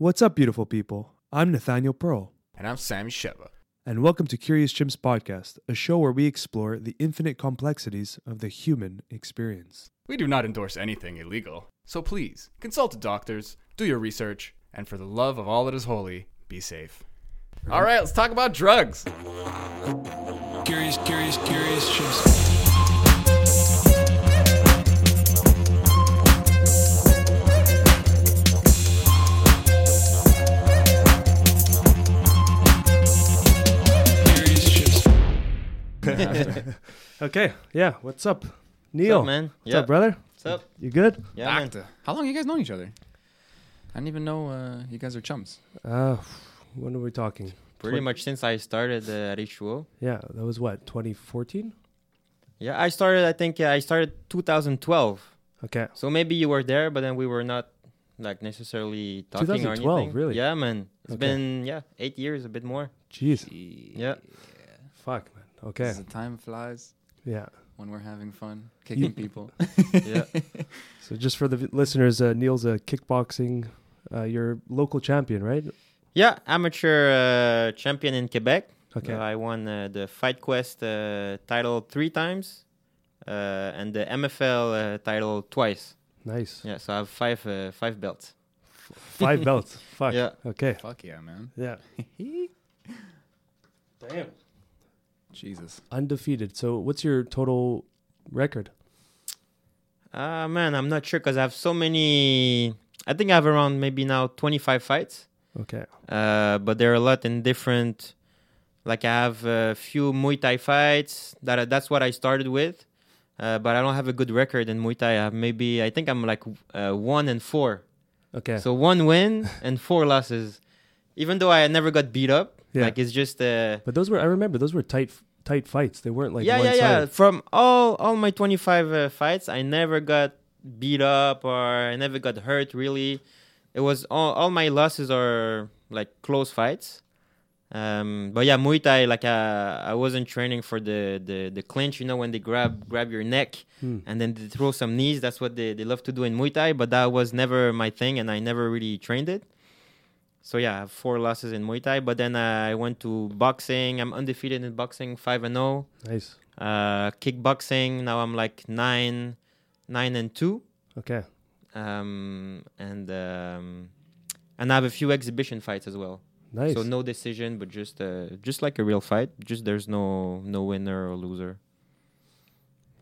What's up, beautiful people? I'm Nathaniel Pearl, And I'm Sammy Sheva. and welcome to Curious Chimps Podcast, a show where we explore the infinite complexities of the human experience. We do not endorse anything illegal, so please consult the doctors, do your research, and for the love of all that is holy, be safe. All right, let's talk about drugs. Curious, curious, curious chimps. Okay, yeah, what's up? Neil, What's up, man? what's up, Yeah. brother? What's up? You good? Yeah, man. How long you guys known each other? I didn't even know uh, you guys are chums. Uh, when are we talking? Pretty Twen- much since I started uh, at H2O. Yeah, that was what, 2014? Yeah, I started. I think uh, I started 2012. Okay. So maybe you were there, but then we were not like necessarily talking or 2012, anything. really? Yeah, man. It's Okay. been yeah eight years, a bit more. Jeez. Yeah. Fuck, man. Okay. The time flies Yeah. when we're having fun, kicking people. yeah. So just for the v- listeners, uh, Neil's a kickboxing, uh, your local champion, right? Yeah, amateur uh, champion in Quebec. Okay. Uh, I won uh, the Fight Quest uh, title three times, uh, and the MFL uh, title twice. Nice. Yeah, so I have five uh, five belts. Five belts. Fuck. Yeah. Okay. Fuck yeah, man. Yeah. Damn. Jesus. Undefeated. So what's your total record? Ah man, I'm not sure because I have so many. I think I have around maybe now 25 fights. Okay. Uh, but there are a lot in different. Like I have a few Muay Thai fights. That that's what I started with. Uh, but I don't have a good record in Muay Thai. I have maybe I think I'm like uh, one and four. Okay. So one win and four losses. Even though I never got beat up, Yeah. like it's just uh, but those were I remember those were tight tight fights. They weren't like yeah, yeah, yeah. From all all my 25 uh, fights, I never got beat up or I never got hurt. Really, it was all all my losses are like close fights. Um, but yeah, Muay Thai, like uh, I wasn't training for the, the the clinch. You know, when they grab grab your neck Hmm. and then they throw some knees. That's what they, they love to do in Muay Thai. But that was never my thing, and I never really trained it. So yeah, I have four losses in Muay Thai. But then uh, I went to boxing. I'm undefeated in boxing, five and zero Nice. uh, kickboxing. Now I'm like nine, nine and two, Okay. um, and um, and I have a few exhibition fights as well. Nice. So no decision, but just uh, just like a real fight. Just there's no no winner or loser.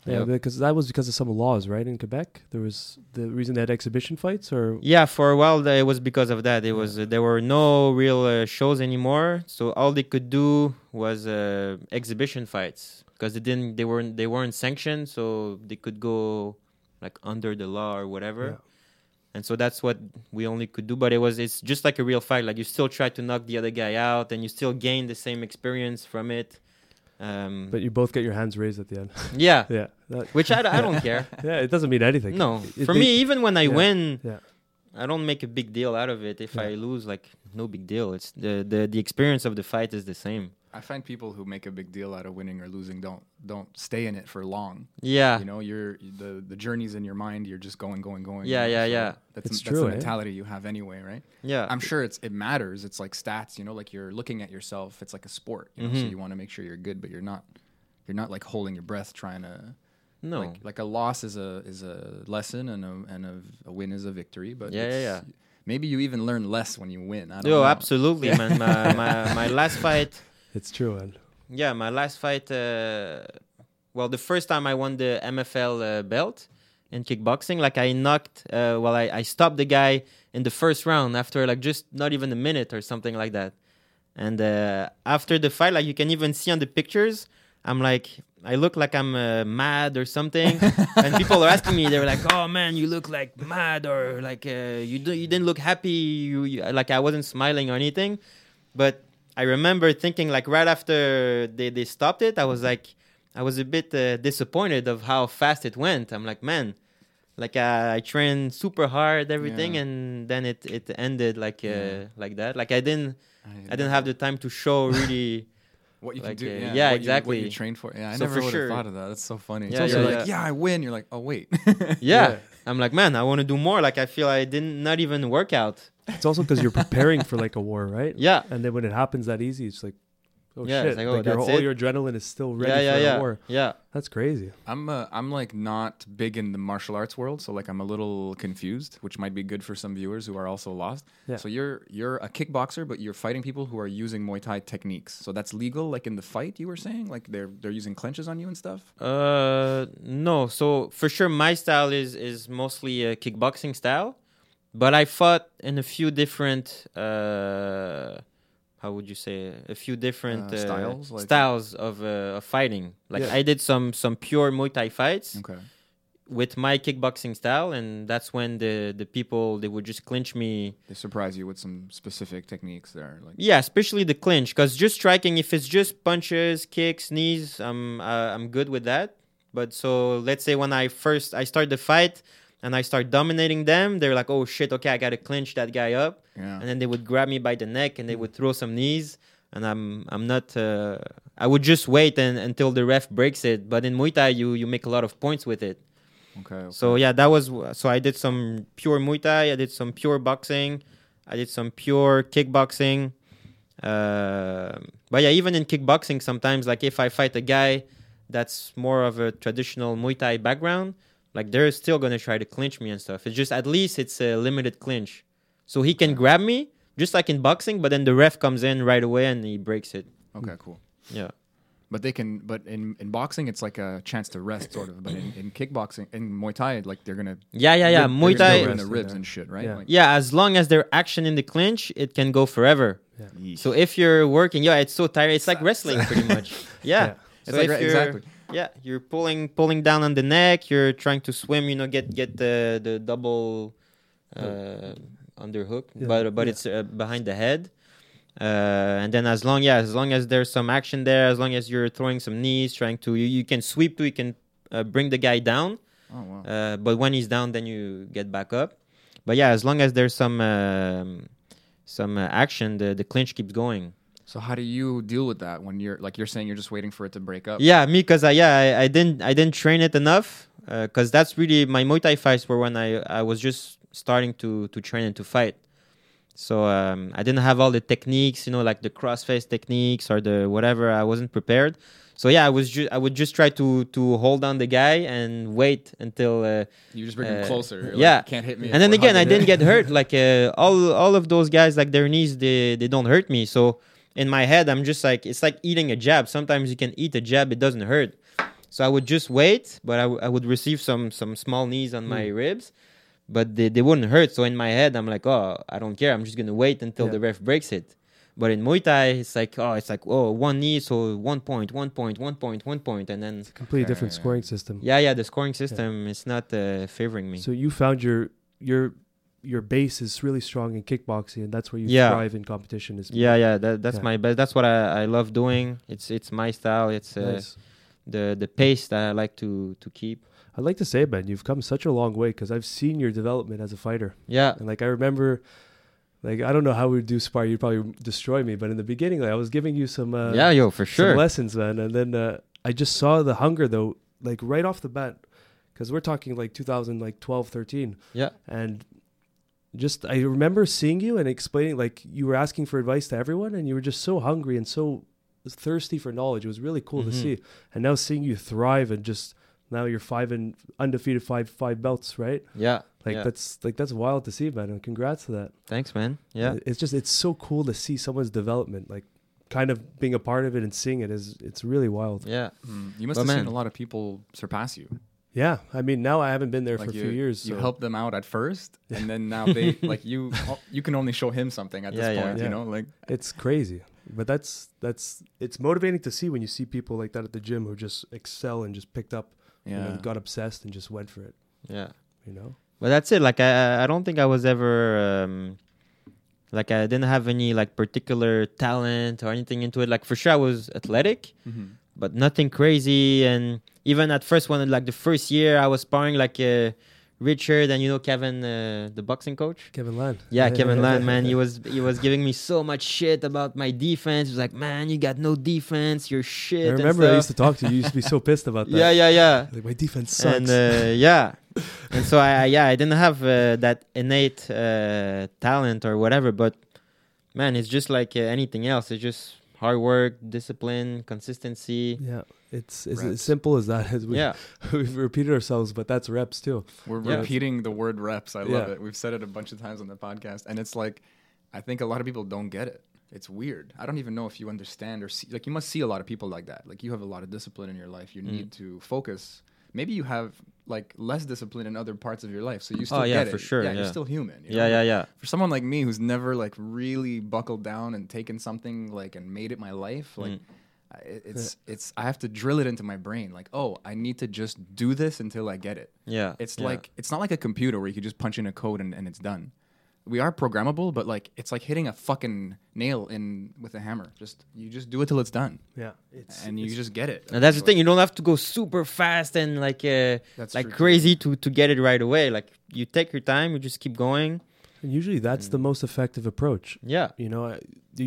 Yeah, Yep. because that was because of some laws, right? In Quebec, there was the reason they had exhibition fights, or Yeah, for a while it was because of that. It was uh, there were no real uh, shows anymore, so all they could do was uh, exhibition fights because they didn't they weren't they weren't sanctioned, so they could go like under the law or whatever. Yeah. And so that's what we only could do. But it was it's just like a real fight. Like you still try to knock the other guy out, and you still gain the same experience from it. Um, but you both get your hands raised at the end. yeah, yeah. That, which I, I don't care. yeah. It doesn't mean anything. No, It- for they- me, even when I yeah, win, Yeah. I don't make a big deal out of it. If Yeah. I lose, like no big deal. It's the, the the experience of the fight is the same. I find people who make a big deal out of winning or losing don't don't stay in it for long. Yeah, You know, you're the the journey's in your mind. You're just going, going, going. Yeah, yeah, so yeah. That's It's that's true, the eh? mentality you have anyway, right? yeah. I'm sure it's it matters. It's like stats, you know, like you're looking at yourself. It's like a sport, you know. So Mhm. you want to make sure you're good, but you're not. You're not like holding your breath, trying to. no. Like, like a loss is a is a lesson, and a and a, a win is a victory. But Yeah, yeah, it's- Maybe you even learn less when you win. I don't Yo, know. absolutely, man. My, my my last fight. It's true. Yeah, my last fight. Uh, well, the first time I won the MFL uh, belt in kickboxing, like I knocked. Uh, well, I, I stopped the guy in the first round after like just not even a minute or something like that. And uh, after the fight, like you can even see on the pictures, I'm like I look like I'm uh, mad or something. and people are asking me, they're like, "Oh man, you look like mad or like uh, you do, you didn't look happy. You, you like I wasn't smiling or anything." But I remember thinking like right after they, they stopped it, I was like, I was a bit uh, disappointed of how fast it went. I'm like, man, like uh, I trained super hard, everything, Yeah. and then it it ended like uh, Yeah. like that. Like I didn't I, I didn't have the time to show really. what you like, can do. uh, yeah, yeah, what exactly. You, what you train for. Yeah, I So never would have sure. thought of that. That's so funny. Yeah, Yeah, yeah, you're yeah. like, yeah, I win. You're like, oh wait. yeah. I'm like, man, I want to do more. Like I feel I didn't not even work out. It's also because you're preparing for like a war, right? Yeah. And then when it happens that easy, it's like, oh Yeah, shit! like, oh, your, that's all it. your adrenaline is still ready yeah, yeah, for yeah. a war. Yeah. That's crazy. I'm uh, I'm like not big in the martial arts world, so like I'm a little confused, which might be good for some viewers who are also lost. Yeah. So you're you're a kickboxer, but you're fighting people who are using Muay Thai techniques. So that's legal, like in the fight you were saying, like they're they're using clenches on you and stuff. Uh, no. So for sure, my style is is mostly a kickboxing style, but I fought in a few different. Uh, how would you say? A few different Uh, uh, styles, like- styles of uh, of fighting. Like Yeah. I did some some pure Muay Thai fights Okay. with my kickboxing style, and that's when the the people they would just clinch me. They surprise you with some specific techniques there, like Yeah, especially the clinch, because just striking, if it's just punches, kicks, knees, I'm uh, I'm good with that. But so let's say when I first I start the fight and I start dominating them, they're like, oh shit, okay, I gotta clinch that guy up, yeah. and then they would grab me by the neck and they would throw some knees, and I'm I'm not. Uh, I would just wait and, until the ref breaks it. But in Muay Thai, you you make a lot of points with it. Okay. okay. So yeah, that was so I did some pure Muay Thai, I did some pure boxing, I did some pure kickboxing. Uh, but yeah, even in kickboxing, sometimes like if I fight a guy that's more of a traditional Muay Thai background, like they're still gonna try to clinch me and stuff. It's just at least it's a limited clinch, so he can grab me just like in boxing, but then the ref comes in right away and he breaks it. okay, cool. Yeah. But they can. But in, in boxing, it's like a chance to rest, sort of. But in, in kickboxing, in Muay Thai, like they're gonna Yeah, yeah, yeah. rib- Muay Thai. in the ribs there. and shit, right? Yeah. Like, Yeah, as long as there's action in the clinch, it can go forever. yeesh. So if you're working, yeah, it's so tired. It's like wrestling, pretty much. Yeah. Yeah. It's So like if you're- exactly. Yeah, you're pulling pulling down on the neck. You're trying to swim. You know, get get the the double uh, underhook, Yeah, but but yeah. it's uh, behind the head. Uh, and then as long yeah, as long as there's some action there, as long as you're throwing some knees, trying to you, you can sweep to, you can uh, bring the guy down. Oh wow. Uh, but when he's down, then you get back up. But yeah, as long as there's some um, some uh, action, the the clinch keeps going. So how do you deal with that when you're like you're saying you're just waiting for it to break up? Yeah, me because I yeah I, I didn't I didn't train it enough because that's really my Muay Thai fights were when I I was just starting to to train and to fight. So um, I didn't have all the techniques, you know, like the crossface techniques or the whatever. I wasn't prepared. So yeah, I was ju- I would just try to to hold on the guy and wait until. Uh, You just bring Uh, closer. You're like, yeah. can't hit me. and then again, I didn't get hurt. Like uh, all all of those guys, like their knees, they they don't hurt me. So in my head, I'm just like it's like eating a jab. Sometimes you can eat a jab, it doesn't hurt. So I would just wait, but I, w- I would receive some some small knees on my ribs, but they, they wouldn't hurt. So in my head, I'm like, oh, I don't care. I'm just gonna wait until Yeah. the ref breaks it. But in Muay Thai, it's like oh, it's like oh, one knee, so one point, one point, one point, one point, and then Completely Okay, different scoring system. yeah, yeah, the scoring system is not uh, favoring me. So you found your your your base is really strong in kickboxing, and that's where you Yeah. thrive in competition. Is Yeah, yeah, that, that's Yeah. my best. That's what I, I love doing. It's it's my style. It's uh, nice. the the pace that I like to to keep. I'd like to say, Ben, you've come such a long way because I've seen your development as a fighter, Yeah, and like I remember. Like I don't know how we would do spar. You'd probably destroy me, but in the beginning, like I was giving you some uh, yeah, yo, for some sure. lessons, man. And then uh, I just saw the hunger though, like right off the bat, because we're talking like 2000, like 12, 13. Yeah. And just I remember seeing you and explaining, like you were asking for advice to everyone, and you were just so hungry and so thirsty for knowledge. It was really cool to Mhm. see. And now seeing you thrive and just now you're five and undefeated five five belts, right? Yeah, Like yeah. that's like that's wild to see, man. And congrats to that. Thanks, man. Yeah, It's just it's so cool to see someone's development, like kind of being a part of it and seeing it is it's really wild. yeah, Mm, you must But have seen a lot of people surpass you. Yeah, I mean now I haven't been there Like for you, a few years. you so- helped them out at first, and then now they like you. You can only show him something at Yeah, this yeah. point. Yeah. You know, like It's crazy, but that's that's it's motivating to see when you see people like that at the gym who just excel and just picked up, you yeah. know, got obsessed and just went for it. yeah. You know, But that's it. Like I, I don't think I was ever um, like I didn't have any like particular talent or anything into it. Like for sure I was athletic, Mhm. But nothing crazy. And even at first, when like the first year I was sparring like uh, Richard and you know Kevin, uh, the boxing coach. Kevin Land. Yeah, Kevin Land, man, he was he was giving me so much shit about my defense. He was like, "Man, you got no defense. You're shit." I remember I used to talk to you. You used to be so pissed about that. Yeah, yeah, yeah. Like my defense sucks. And uh, yeah, and so I, I yeah I didn't have uh, that innate uh, talent or whatever, but man, it's just like uh, anything else. It's just hard work, discipline, consistency. Yeah, it's, it's as simple as that. As we, Yeah, we've repeated ourselves, but that's reps too. We're Yeah. repeating the word reps. I love Yeah. it. We've said it a bunch of times on the podcast, and it's like, I think a lot of people don't get it. It's weird. I don't even know if you understand or see. Like, you must see a lot of people like that. Like, you have a lot of discipline in your life. You Mm. need to focus. Maybe you have like less discipline in other parts of your life, so you still Oh, yeah, get for sure, Yeah, you're still human. you yeah, know? yeah, yeah. For someone like me who's never like really buckled down and taken something like and made it my life, like Mm. I- it's it's I have to drill it into my brain. Like, oh, I need to just do this until I get it. Yeah, It's yeah. like it's not like a computer where you can just punch in a code and, and it's done. We are programmable, but like it's like hitting a fucking nail in with a hammer. Just you just do it till it's done, Yeah, it's and you it's- just get it. And that's the thing. You don't have to go super fast and like uh, That's like true, too. crazy to to get it right away. Like you take your time. You just keep going. and usually that's the most effective approach. Yeah, You know, I-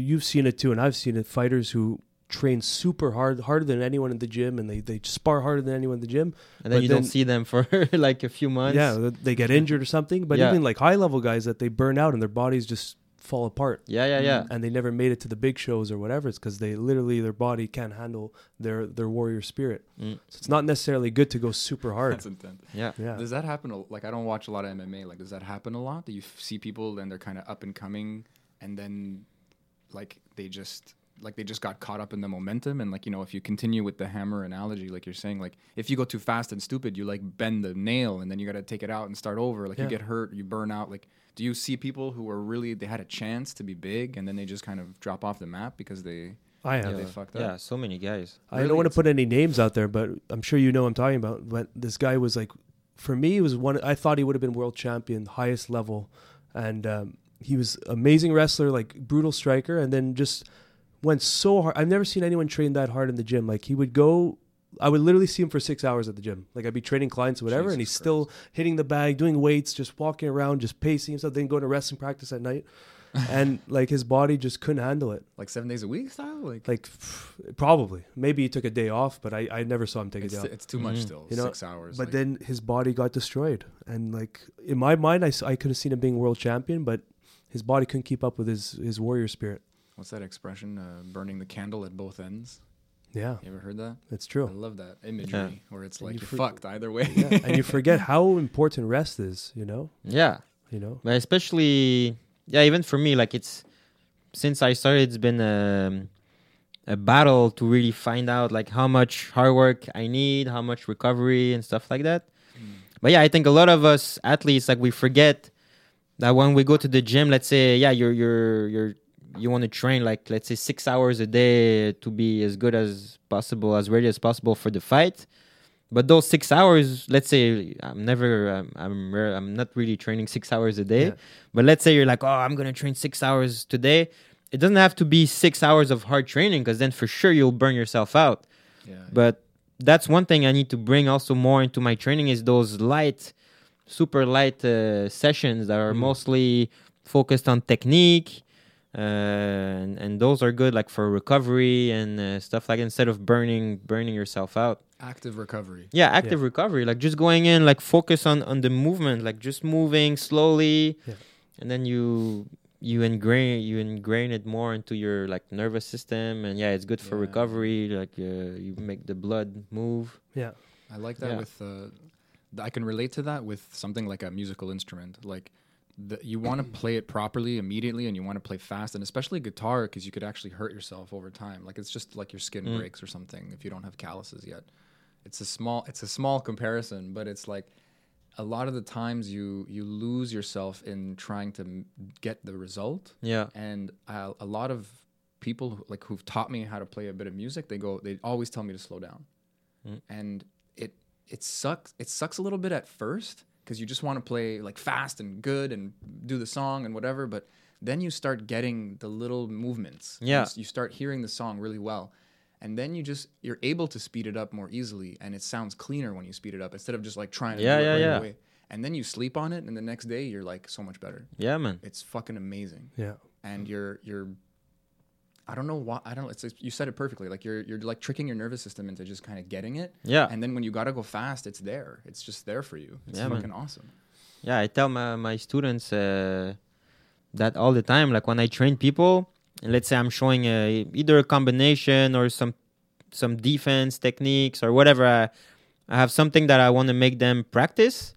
you've seen it too, and I've seen it. Fighters who train super hard, harder than anyone in the gym, and they, they spar harder than anyone in the gym. and then But you then- don't see them for like a few months. Yeah, they get injured or something. But Yeah. even like high level guys that they burn out and their bodies just fall apart. yeah, yeah, yeah. And they never made it to the big shows or whatever. It's because they literally their body can't handle their their warrior spirit. Mm. So it's not necessarily good to go super hard. That's intense. Yeah. yeah, Does that happen? a- Like I don't watch a lot of MMA. Like does that happen a lot? Do you f- see people and they're kind of up and coming, and then like they just like they just got caught up in the momentum and like you know if you continue with the hammer analogy like you're saying like if you go too fast and stupid you like bend the nail and then you got to take it out and start over like you get hurt you burn out like do you see people who are really they had a chance to be big and then they just kind of drop off the map because they I yeah, have. they fucked Yeah, so many guys. I Really, don't want to put any names out there, but I'm sure you know what I'm talking about. But this guy was like, for me, it was one. I thought he would have been world champion, highest level, and um, he was amazing wrestler, like brutal striker, and then just went so hard. I've never seen anyone train that hard in the gym. Like he would go. I would literally see him for six hours at the gym. Like I'd be training clients or whatever, and he's Jesus still hitting the bag, doing weights, just walking around, just pacing himself, then going to wrestling practice at night. and like his body just couldn't handle it. like seven days a week style like Like probably, maybe he took a day off, but I, I never saw him take it's, a day off. it's too much Mhm. still You know, six hours But like- then his body got destroyed, and like in my mind, I, I could have seen him being world champion, but his body couldn't keep up with his his warrior spirit. What's that expression uh, burning the candle at both ends Yeah, you ever heard that it's true. I love that imagery where it's And like you you are for- fucked either way. yeah. And you forget how important rest is. You know, Yeah, you know. but especially yeah, even for me, like it's since I started, it's been um, a battle to really find out like how much hard work I need, how much recovery and stuff like that. But yeah, I think a lot of us athletes like we forget that when we go to the gym, let's say yeah, you're you're you're you want to train like let's say six hours a day to be as good as possible, as ready as possible for the fight. But those six hours, let's say I'm never, um, I'm, re- I'm not really training six hours a day. Yeah. But let's say you're like, oh, I'm gonna train six hours today. It doesn't have to be six hours of hard training because then for sure you'll burn yourself out. yeah. But that's one thing I need to bring also more into my training is those light, super light uh, sessions that are Mm. mostly focused on technique. Uh, and, and those are good like for recovery and uh, stuff like instead of burning burning yourself out active recovery. yeah active recovery like just going in like focus on on the movement like just moving slowly Yeah. and then you you ingrain you ingrain it more into your like nervous system and yeah it's good for Yeah. recovery like uh, you make the blood move Yeah, I like that Yeah. with. Uh, th- I can relate to that with something like a musical instrument. Like, the, you want to play it properly immediately, and you want to play fast, and especially guitar because you could actually hurt yourself over time. Like, it's just like your skin Mm. breaks or something if you don't have calluses yet. It's a small. It's a small comparison, but it's like a lot of the times you you lose yourself in trying to m- get the result yeah and uh, a lot of people who- like who've taught me how to play a bit of music they go they always tell me to slow down Mm. and it it sucks it sucks a little bit at first because you just want to play like fast and good and do the song and whatever but then you start getting the little movements You Yeah. s- you, start hearing the song really well and then you just you're able to speed it up more easily and it sounds cleaner when you speed it up instead of just like trying to Yeah, do it yeah, right yeah. away and then you sleep on it and the next day you're like so much better yeah man it's fucking amazing yeah. and you're you're I don't know why. I don't. It's, you said it perfectly. Like you're you're like tricking your nervous system into just kind of getting it. Yeah. And then when you gotta go fast, it's there. It's just there for you. It's Yeah, man. fucking awesome. Yeah, I tell my my students uh, that all the time. Like when I train people, and let's say I'm showing a, either a combination or some some defense techniques or whatever. I, I have something that I want to make them practice,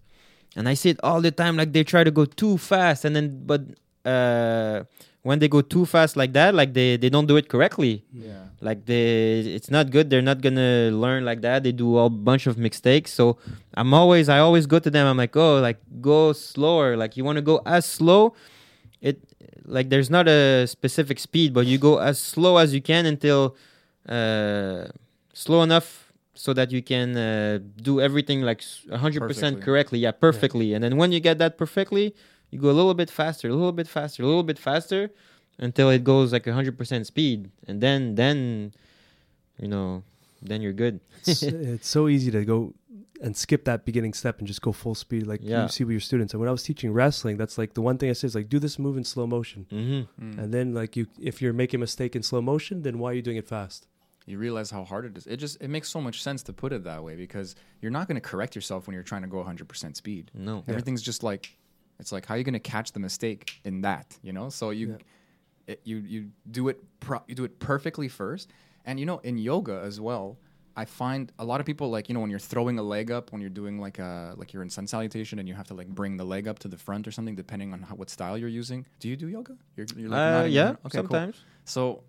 and I see it all the time. Like they try to go too fast, and then but uh, when they go too fast like that, like they they don't do it correctly. Yeah. like they it's not good. They're not gonna learn like that. They do a bunch of mistakes. So i'm always i always go to them. I'm like oh like go slower. Like you want to go as slow? It like there's not a specific speed but you go as slow as you can until uh slow enough so that you can uh, do everything like 100% Perfectly. correctly. Yeah. perfectly. And then when you get that perfectly you go a little bit faster a little bit faster a little bit faster until it goes like 100% speed and then then you know then you're good it's, it's so easy to go and skip that beginning step and just go full speed like Yeah. you see with your students and when i was teaching wrestling that's like the one thing i say is like do this move in slow motion mm-hmm. Mm. and then like you if you're making a mistake in slow motion then why are you doing it fast you realize how hard it is. It just it makes so much sense to put it that way because you're not going to correct yourself when you're trying to go 100% speed. no Everything's just like it's like how are you going to catch the mistake in that, you know? So you it, you you do it pro- you do it perfectly first. And you know, in yoga as well, I find a lot of people like, you know, when you're throwing a leg up, when you're doing like a like you're in sun salutation and you have to like bring the leg up to the front or something depending on how, what style you're using. Do you do yoga? You're, you're uh, yeah head? Okay, cool. sometimes So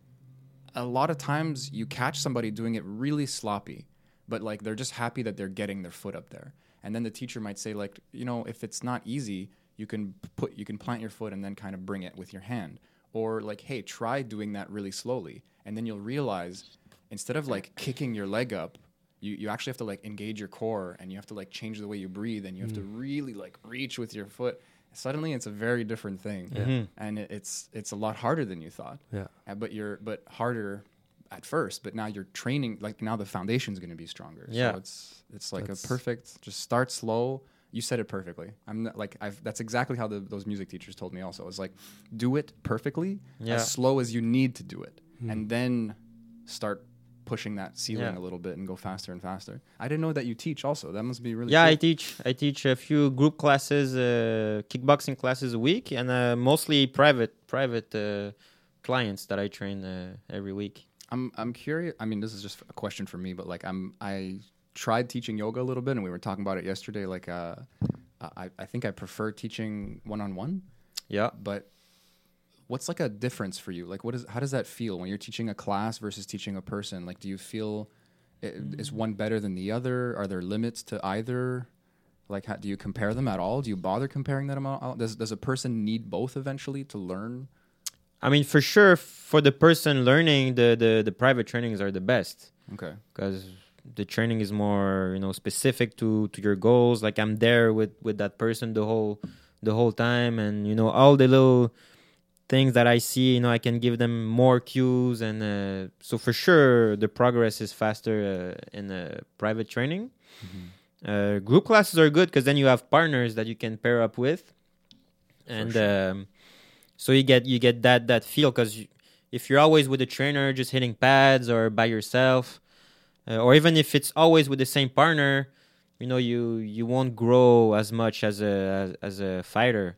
a lot of times you catch somebody doing it really sloppy, but like they're just happy that they're getting their foot up there. And then the teacher might say like, you know, if it's not easy, you can put you can plant your foot and then kind of bring it with your hand. Or like, hey, try doing that really slowly. And then you'll realize instead of like kicking your leg up, you, you actually have to like engage your core and you have to like change the way you breathe and you have to really like reach with your foot. Suddenly it's a very different thing. Mhm. And it, it's it's a lot harder than you thought. yeah Uh, but you're but harder at first but now you're training like now the foundation's going to be stronger Yeah. so it's it's like That's- a perfect just start slow you said it perfectly i'm not, like i've that's exactly how the, those music teachers told me also it's like do it perfectly Yeah. as slow as you need to do it and then start pushing that ceiling Yeah. a little bit and go faster and faster i didn't know that you teach also that must be really yeah cool. i teach i teach a few group classes uh, kickboxing classes a week and uh, mostly private private uh, clients that i train uh, every week I'm I'm curious. I mean, this is just a question for me, but like I'm I tried teaching yoga a little bit, and we were talking about it yesterday. Like, uh, I I think I prefer teaching one on one, yeah but what's like a difference for you? Like, what is how does that feel when you're teaching a class versus teaching a person? Like, do you feel i- is one better than the other? Are there limits to either? Like, how, do you compare them at all? Do you bother comparing them at all? Does does a person need both eventually to learn? i mean for sure for the person learning the the, the private trainings are the best Okay. because the training is more you know specific to to your goals. Like i'm there with with that person the whole the whole time. And you know all the little things that i see you know i can give them more cues. And uh, so for sure the progress is faster uh, in a private training. Uh, group classes are good because then you have partners that you can pair up with. And sure. um, so you get you get that that feel because if you're always with a trainer just hitting pads or by yourself uh, or even if it's always with the same partner you know you you won't grow as much as a as, as a fighter.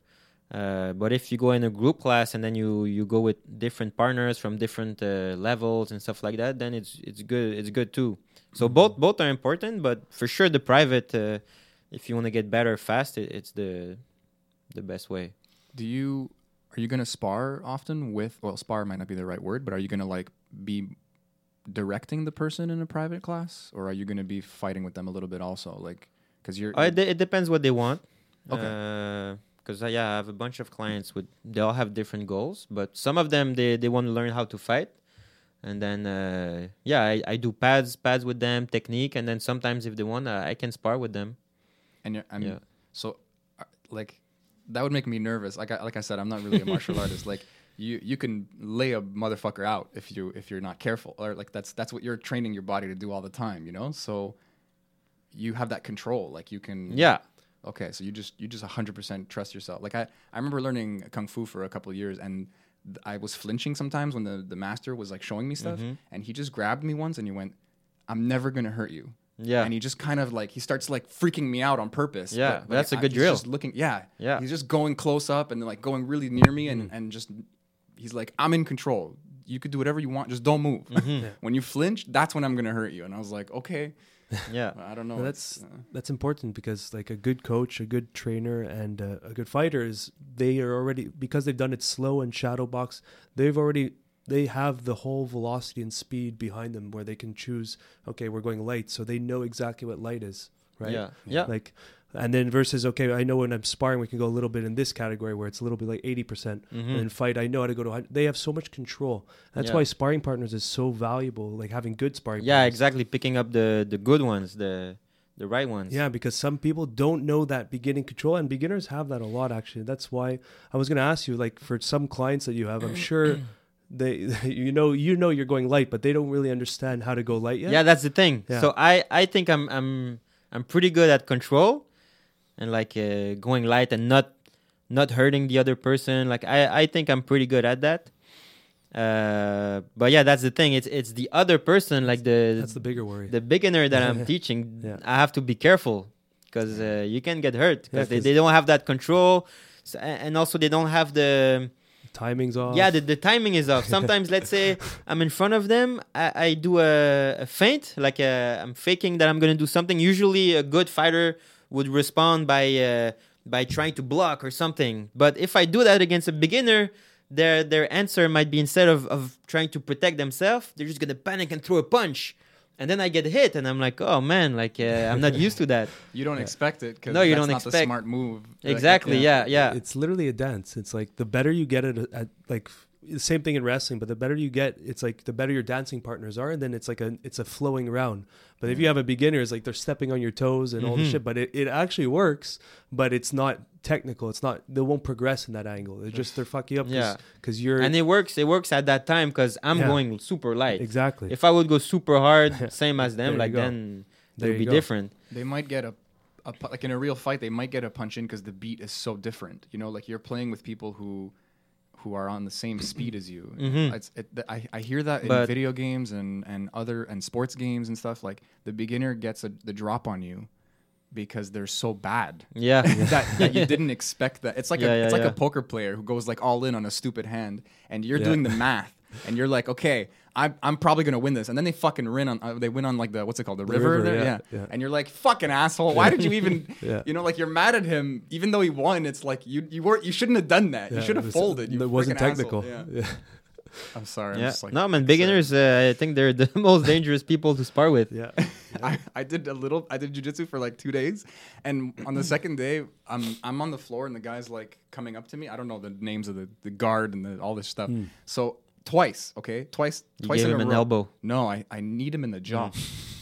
Uh, but if you go in a group class and then you you go with different partners from different uh, levels and stuff like that then it's it's good it's good too. So both both are important but for sure the private uh, if you want to get better fast it, it's the the best way. Do you are you gonna spar often with? Well, spar might not be the right word, but are you gonna like be directing the person in a private class, or are you gonna be fighting with them a little bit also? Like, because you're Uh, it, de- it depends what they want. Okay. Because uh, yeah, I have a bunch of clients with they all have different goals, but some of them they, they want to learn how to fight, and then uh, yeah, I, I do pads pads with them, technique, and then sometimes if they want, uh, I can spar with them. and you're, I mean, Yeah. so uh, like that would make me nervous. Like I, like I said, I'm not really a martial artist. Like you you can lay a motherfucker out if you if you're not careful, or like that's that's what you're training your body to do all the time. You know, so you have that control. Like you can Yeah, Okay, so you just you just 100% trust yourself. Like I I remember learning kung fu for a couple of years and th- I was flinching sometimes when the the master was like showing me stuff, Mhm. and he just grabbed me once and he went, "I'm never gonna hurt you." Yeah. And he just kind of like he starts like freaking me out on purpose. Yeah, but, that's a good he's drill. Just looking, yeah, Yeah. He's just going close up and like going really near me, Mm. and and just he's like, "I'm in control. You could do whatever you want. Just don't move. Mm-hmm. when you flinch, that's when I'm gonna hurt you." And I was like, "Okay, yeah. I don't know." Well, that's uh, that's important because like a good coach, a good trainer, and uh, a good fighter is they are already because they've done it slow and shadow box. They've already they have the whole velocity and speed behind them where they can choose. Okay, we're going light, so they know exactly what light is, right? Yeah. Yeah. Like, and then versus okay, I know when I'm sparring, we can go a little bit in this category where it's a little bit like eighty percent. Mhm. And fight, I know how to go to. 100. They have so much control. That's Yeah. why sparring partners is so valuable. Like having good sparring. Yeah, partners. exactly. Picking up the the good ones, the the right ones. Yeah, because some people don't know that beginning control, and beginners have that a lot. Actually, that's why I was going to ask you. Like for some clients that you have, I'm sure they, you know, you know, you're going light, but they don't really understand how to go light yet. Yeah, that's the thing. Yeah. So I I think I'm I'm I'm pretty good at control and like uh, going light and not not hurting the other person. Like I I think I'm pretty good at that. Uh, but yeah, that's the thing. It's it's the other person, like the that's the bigger worry. the beginner that I'm teaching. Yeah. I have to be careful because uh, you can get hurt Yeah, because they, 'cause- they don't have that control, so, and also they don't have the Timing's off. yeah, the, the timing is off. Sometimes, let's say I'm in front of them, I, I do a, a feint, like i I'm faking that I'm gonna do something. Usually, a good fighter would respond by uh, by trying to block or something. But if I do that against a beginner, their their answer might be instead of, of trying to protect themselves, they're just gonna panic and throw a punch. And then I get hit, and I'm like, oh man, like uh, I'm not used to that. you don't expect it because No, you that's don't not the expect- smart move. Like, Exactly. Yeah. Yeah. it's literally a dance. It's like the better you get at, at like the same thing in wrestling, but the better you get, it's like the better your dancing partners are, and then it's like a it's a flowing round. But if you have a beginner, it's like they're stepping on your toes and all the Mhm. shit. But it, it actually works, but it's not technical. It's not they won't progress in that angle. They're just they're fucking you up Yeah. because you're And it works. It works at that time because I'm Yeah. going super light. exactly If I would go super hard, same as them, like go. then it There would be go. different. They might get a, a like in a real fight, they might get a punch in because the beat is so different. You know, like you're playing with people who who are on the same speed as you. Mhm. It's, it, th- I, I hear that in video games and, and other and sports games and stuff. Like the beginner gets a, the drop on you because they're so bad. Yeah. that, that you didn't expect that. It's like Yeah, a yeah, it's like yeah. a poker player who goes like all in on a stupid hand, and you're Yeah. doing the math, and you're like, okay, I'm I'm probably gonna win this, and then they fucking win on uh, they win on like the what's it called the, river, river, there, yeah, yeah. yeah. and you're like fucking asshole, why did you even Yeah. you know like you're mad at him even though he won? It's like you you weren't you shouldn't have done that. Yeah, you should it have was- folded. You It wasn't freaking asshole. technical. Yeah. Yeah. I'm sorry. I'm yeah. just like, no, man, beginners, uh, I think they're the most dangerous people to spar with. yeah. I, I did a little I did jujitsu for like two days and on the second day I'm I'm on the floor and the guy's like coming up to me. I don't know the names of the, the guard and the, all this stuff. So twice, okay? Twice You twice gave in him a an either elbow. No, I, I kneed him in the jaw.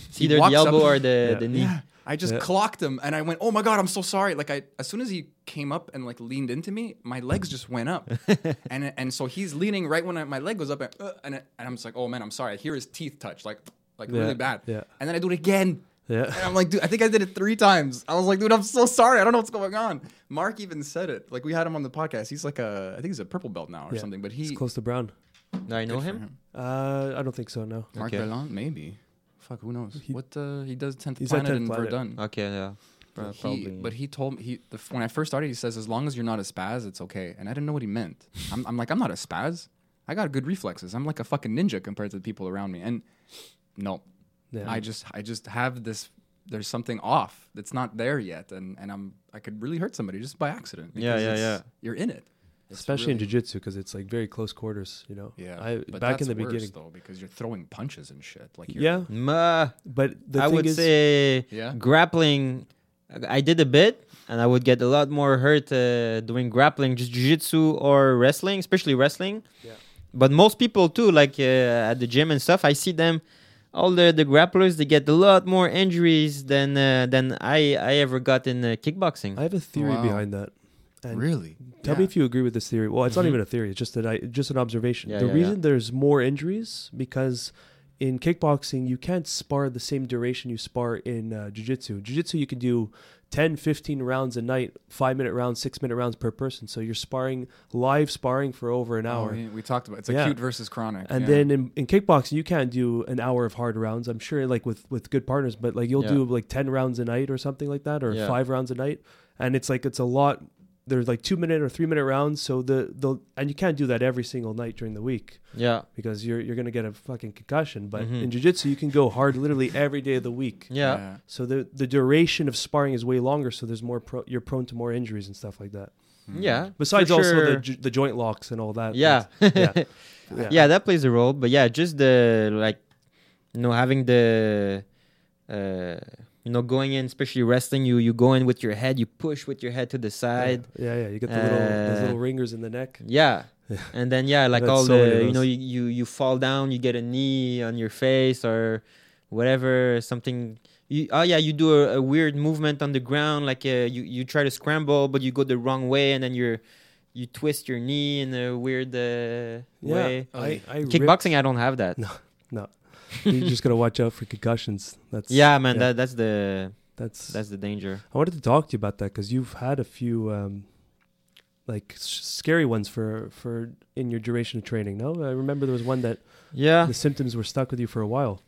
It's either the walks up- elbow or the, Yeah. the knee. Yeah. I just Yeah. clocked him and I went, "Oh my god, I'm so sorry." Like I as soon as he came up and like leaned into me, my legs just went up. and and so he's leaning right when I, my leg goes up and uh, and, and I'm just like, "Oh man, I'm sorry." I hear his teeth touch like like really bad. yeah. And then I do it again. Yeah. And I'm like, dude, I think I did it three times. I was like, dude, I'm so sorry. I don't know what's going on. Mark even said it. Like we had him on the podcast. He's like a, I think he's a purple belt now or Yeah. something. But he, It's close to brown. Do I know good for him? Uh, I don't think so. No. Mark Okay. Bellon, maybe. Fuck, who knows? He- what uh, he does tenth He's planet 10th in Planet. Verdun. Okay, yeah. Pro- He- Probably. but he told me he the, when I first started, he says as long as you're not a spaz, it's okay. And I didn't know what he meant. I'm, I'm like I'm not a spaz. I got good reflexes. I'm like a fucking ninja compared to the people around me. And no, Yeah. I just I just have this. There's something off that's not there yet, and and I'm I could really hurt somebody just by accident. Yeah, because yeah, yeah. You're in it, It's especially in really- jiu-jitsu because it's like very close quarters. You know. Yeah, I but back in the worse, beginning. though because you're throwing punches and shit. Like you're, Yeah, Ma, but the I thing would is, say Yeah? grappling. I did a bit, and I would get a lot more hurt uh, doing grappling, just jiu-jitsu or wrestling, especially wrestling. Yeah. But most people too, like uh, at the gym and stuff, I see them. All the, the grapplers, they get a lot more injuries than uh, than I I ever got in uh, kickboxing. I have a theory Wow. behind that. And really. Tell me if you agree with this theory. Well, it's Mhm. not even a theory; it's just that I just an observation. Yeah, the yeah, reason there's more injuries because in kickboxing you can't spar the same duration you spar in uh, jiu-jitsu jiu-jitsu you can do 10 15 rounds a night 5 minute rounds 6 minute rounds per person so you're sparring live sparring for over an Oh, hour we, we talked about it's Yeah. acute versus chronic. and yeah. then in, in kickboxing you can't do an hour of hard rounds i'm sure like with with good partners but like you'll Yeah. do like 10 rounds a night or something like that or Yeah. 5 rounds a night and it's like it's a lot there's like 2 minute or 3 minute rounds so the the and you can't do that every single night during the week Yeah. because you're you're going to get a fucking concussion but Mhm. in jiu-jitsu you can go hard literally every day of the week Yeah. so the the duration of sparring is way longer so there's more pro, you're prone to more injuries and stuff like that Mm. Yeah. besides For also the sure. jo- the joint locks and all that Yeah. yeah. yeah. that plays a role. But yeah, just the like, you know, having the, uh, you know, going in, especially wrestling, you you go in with your head, you push with your head to the side. yeah yeah you get the little Uh, little ringers in the neck Yeah. Yeah. And then yeah, like all so the you know you, you you fall down, you get a knee on your face or whatever something. You, oh yeah, you do a, a weird movement on the ground, like uh, you you try to scramble, but you go the wrong way, and then you're you twist your knee in a weird uh, way. I, I Kickboxing, I don't have that. No. You just gotta watch out for concussions. That's Yeah, man, that that's the that's that's the danger. I wanted to talk to you about that because you've had a few um, like s- scary ones for for in your duration of training. No, I remember there was one that Yeah, the symptoms were stuck with you for a while.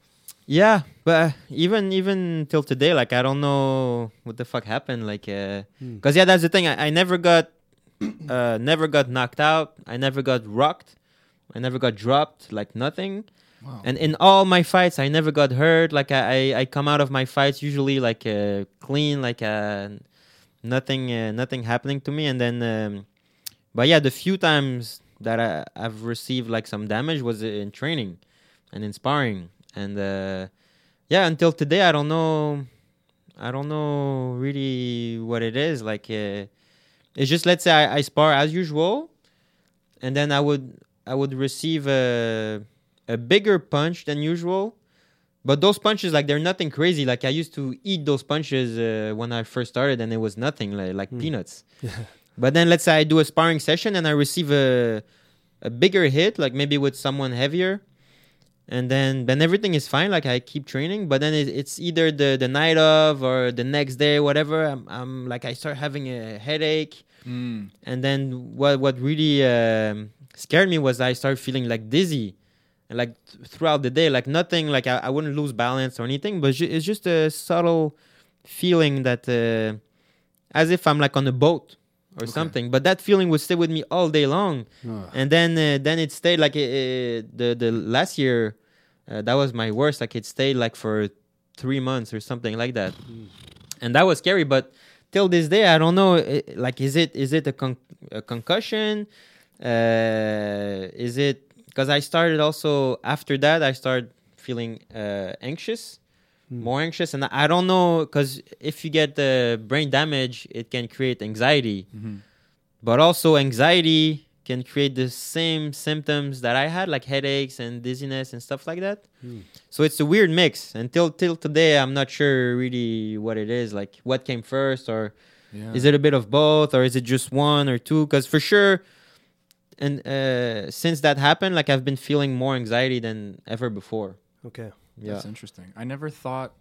yeah, but even even till today, like I don't know what the fuck happened. Like, uh, Hmm. Cause yeah, that's the thing. I, I never got, uh, never got knocked out. I never got rocked. I never got dropped. Like nothing. Wow. And in all my fights, I never got hurt. Like I, I, I come out of my fights usually like uh, clean, like uh, nothing, uh, nothing happening to me. And then, um, but yeah, the few times that I, I've received like some damage was in training and in sparring. And uh, yeah, until today, I don't know. I don't know really what it is. Like, uh, it's just let's say I, I spar as usual, and then I would I would receive a a bigger punch than usual. But those punches, like they're nothing crazy. Like I used to eat those punches uh, when I first started, and it was nothing like, like Hmm. peanuts. But then let's say I do a sparring session and I receive a a bigger hit, like maybe with someone heavier, and then then everything is fine. Like I keep training, but then it, it's either the the night of or the next day, whatever. I'm, I'm like I start having a headache, Mm. and then what what really um, scared me was I started feeling like dizzy, and like th- throughout the day, like nothing, like I, I wouldn't lose balance or anything, but ju- it's just a subtle feeling that uh, as if I'm like on a boat or Okay. something. But that feeling would stay with me all day long, Ugh. and then uh, then it stayed like it, it- the the last year. Uh, that was my worst. Like it stayed like for three months or something like that, and that was scary. But till this day, I don't know. like, is it is it a, con- a concussion? Uh, is it because I started also after that? I started feeling uh, anxious, Hmm. more anxious, and I don't know because if you get the brain damage, it can create anxiety Mhm. but also anxiety can create the same symptoms that I had, like headaches and dizziness and stuff like that. Hmm. So it's a weird mix. Until till today, I'm not sure really what it is. Like what came first, or Yeah. is it a bit of both, or is it just one or two? Because for sure, and uh, since that happened, like I've been feeling more anxiety than ever before. Okay. Yeah. That's interesting. I never thought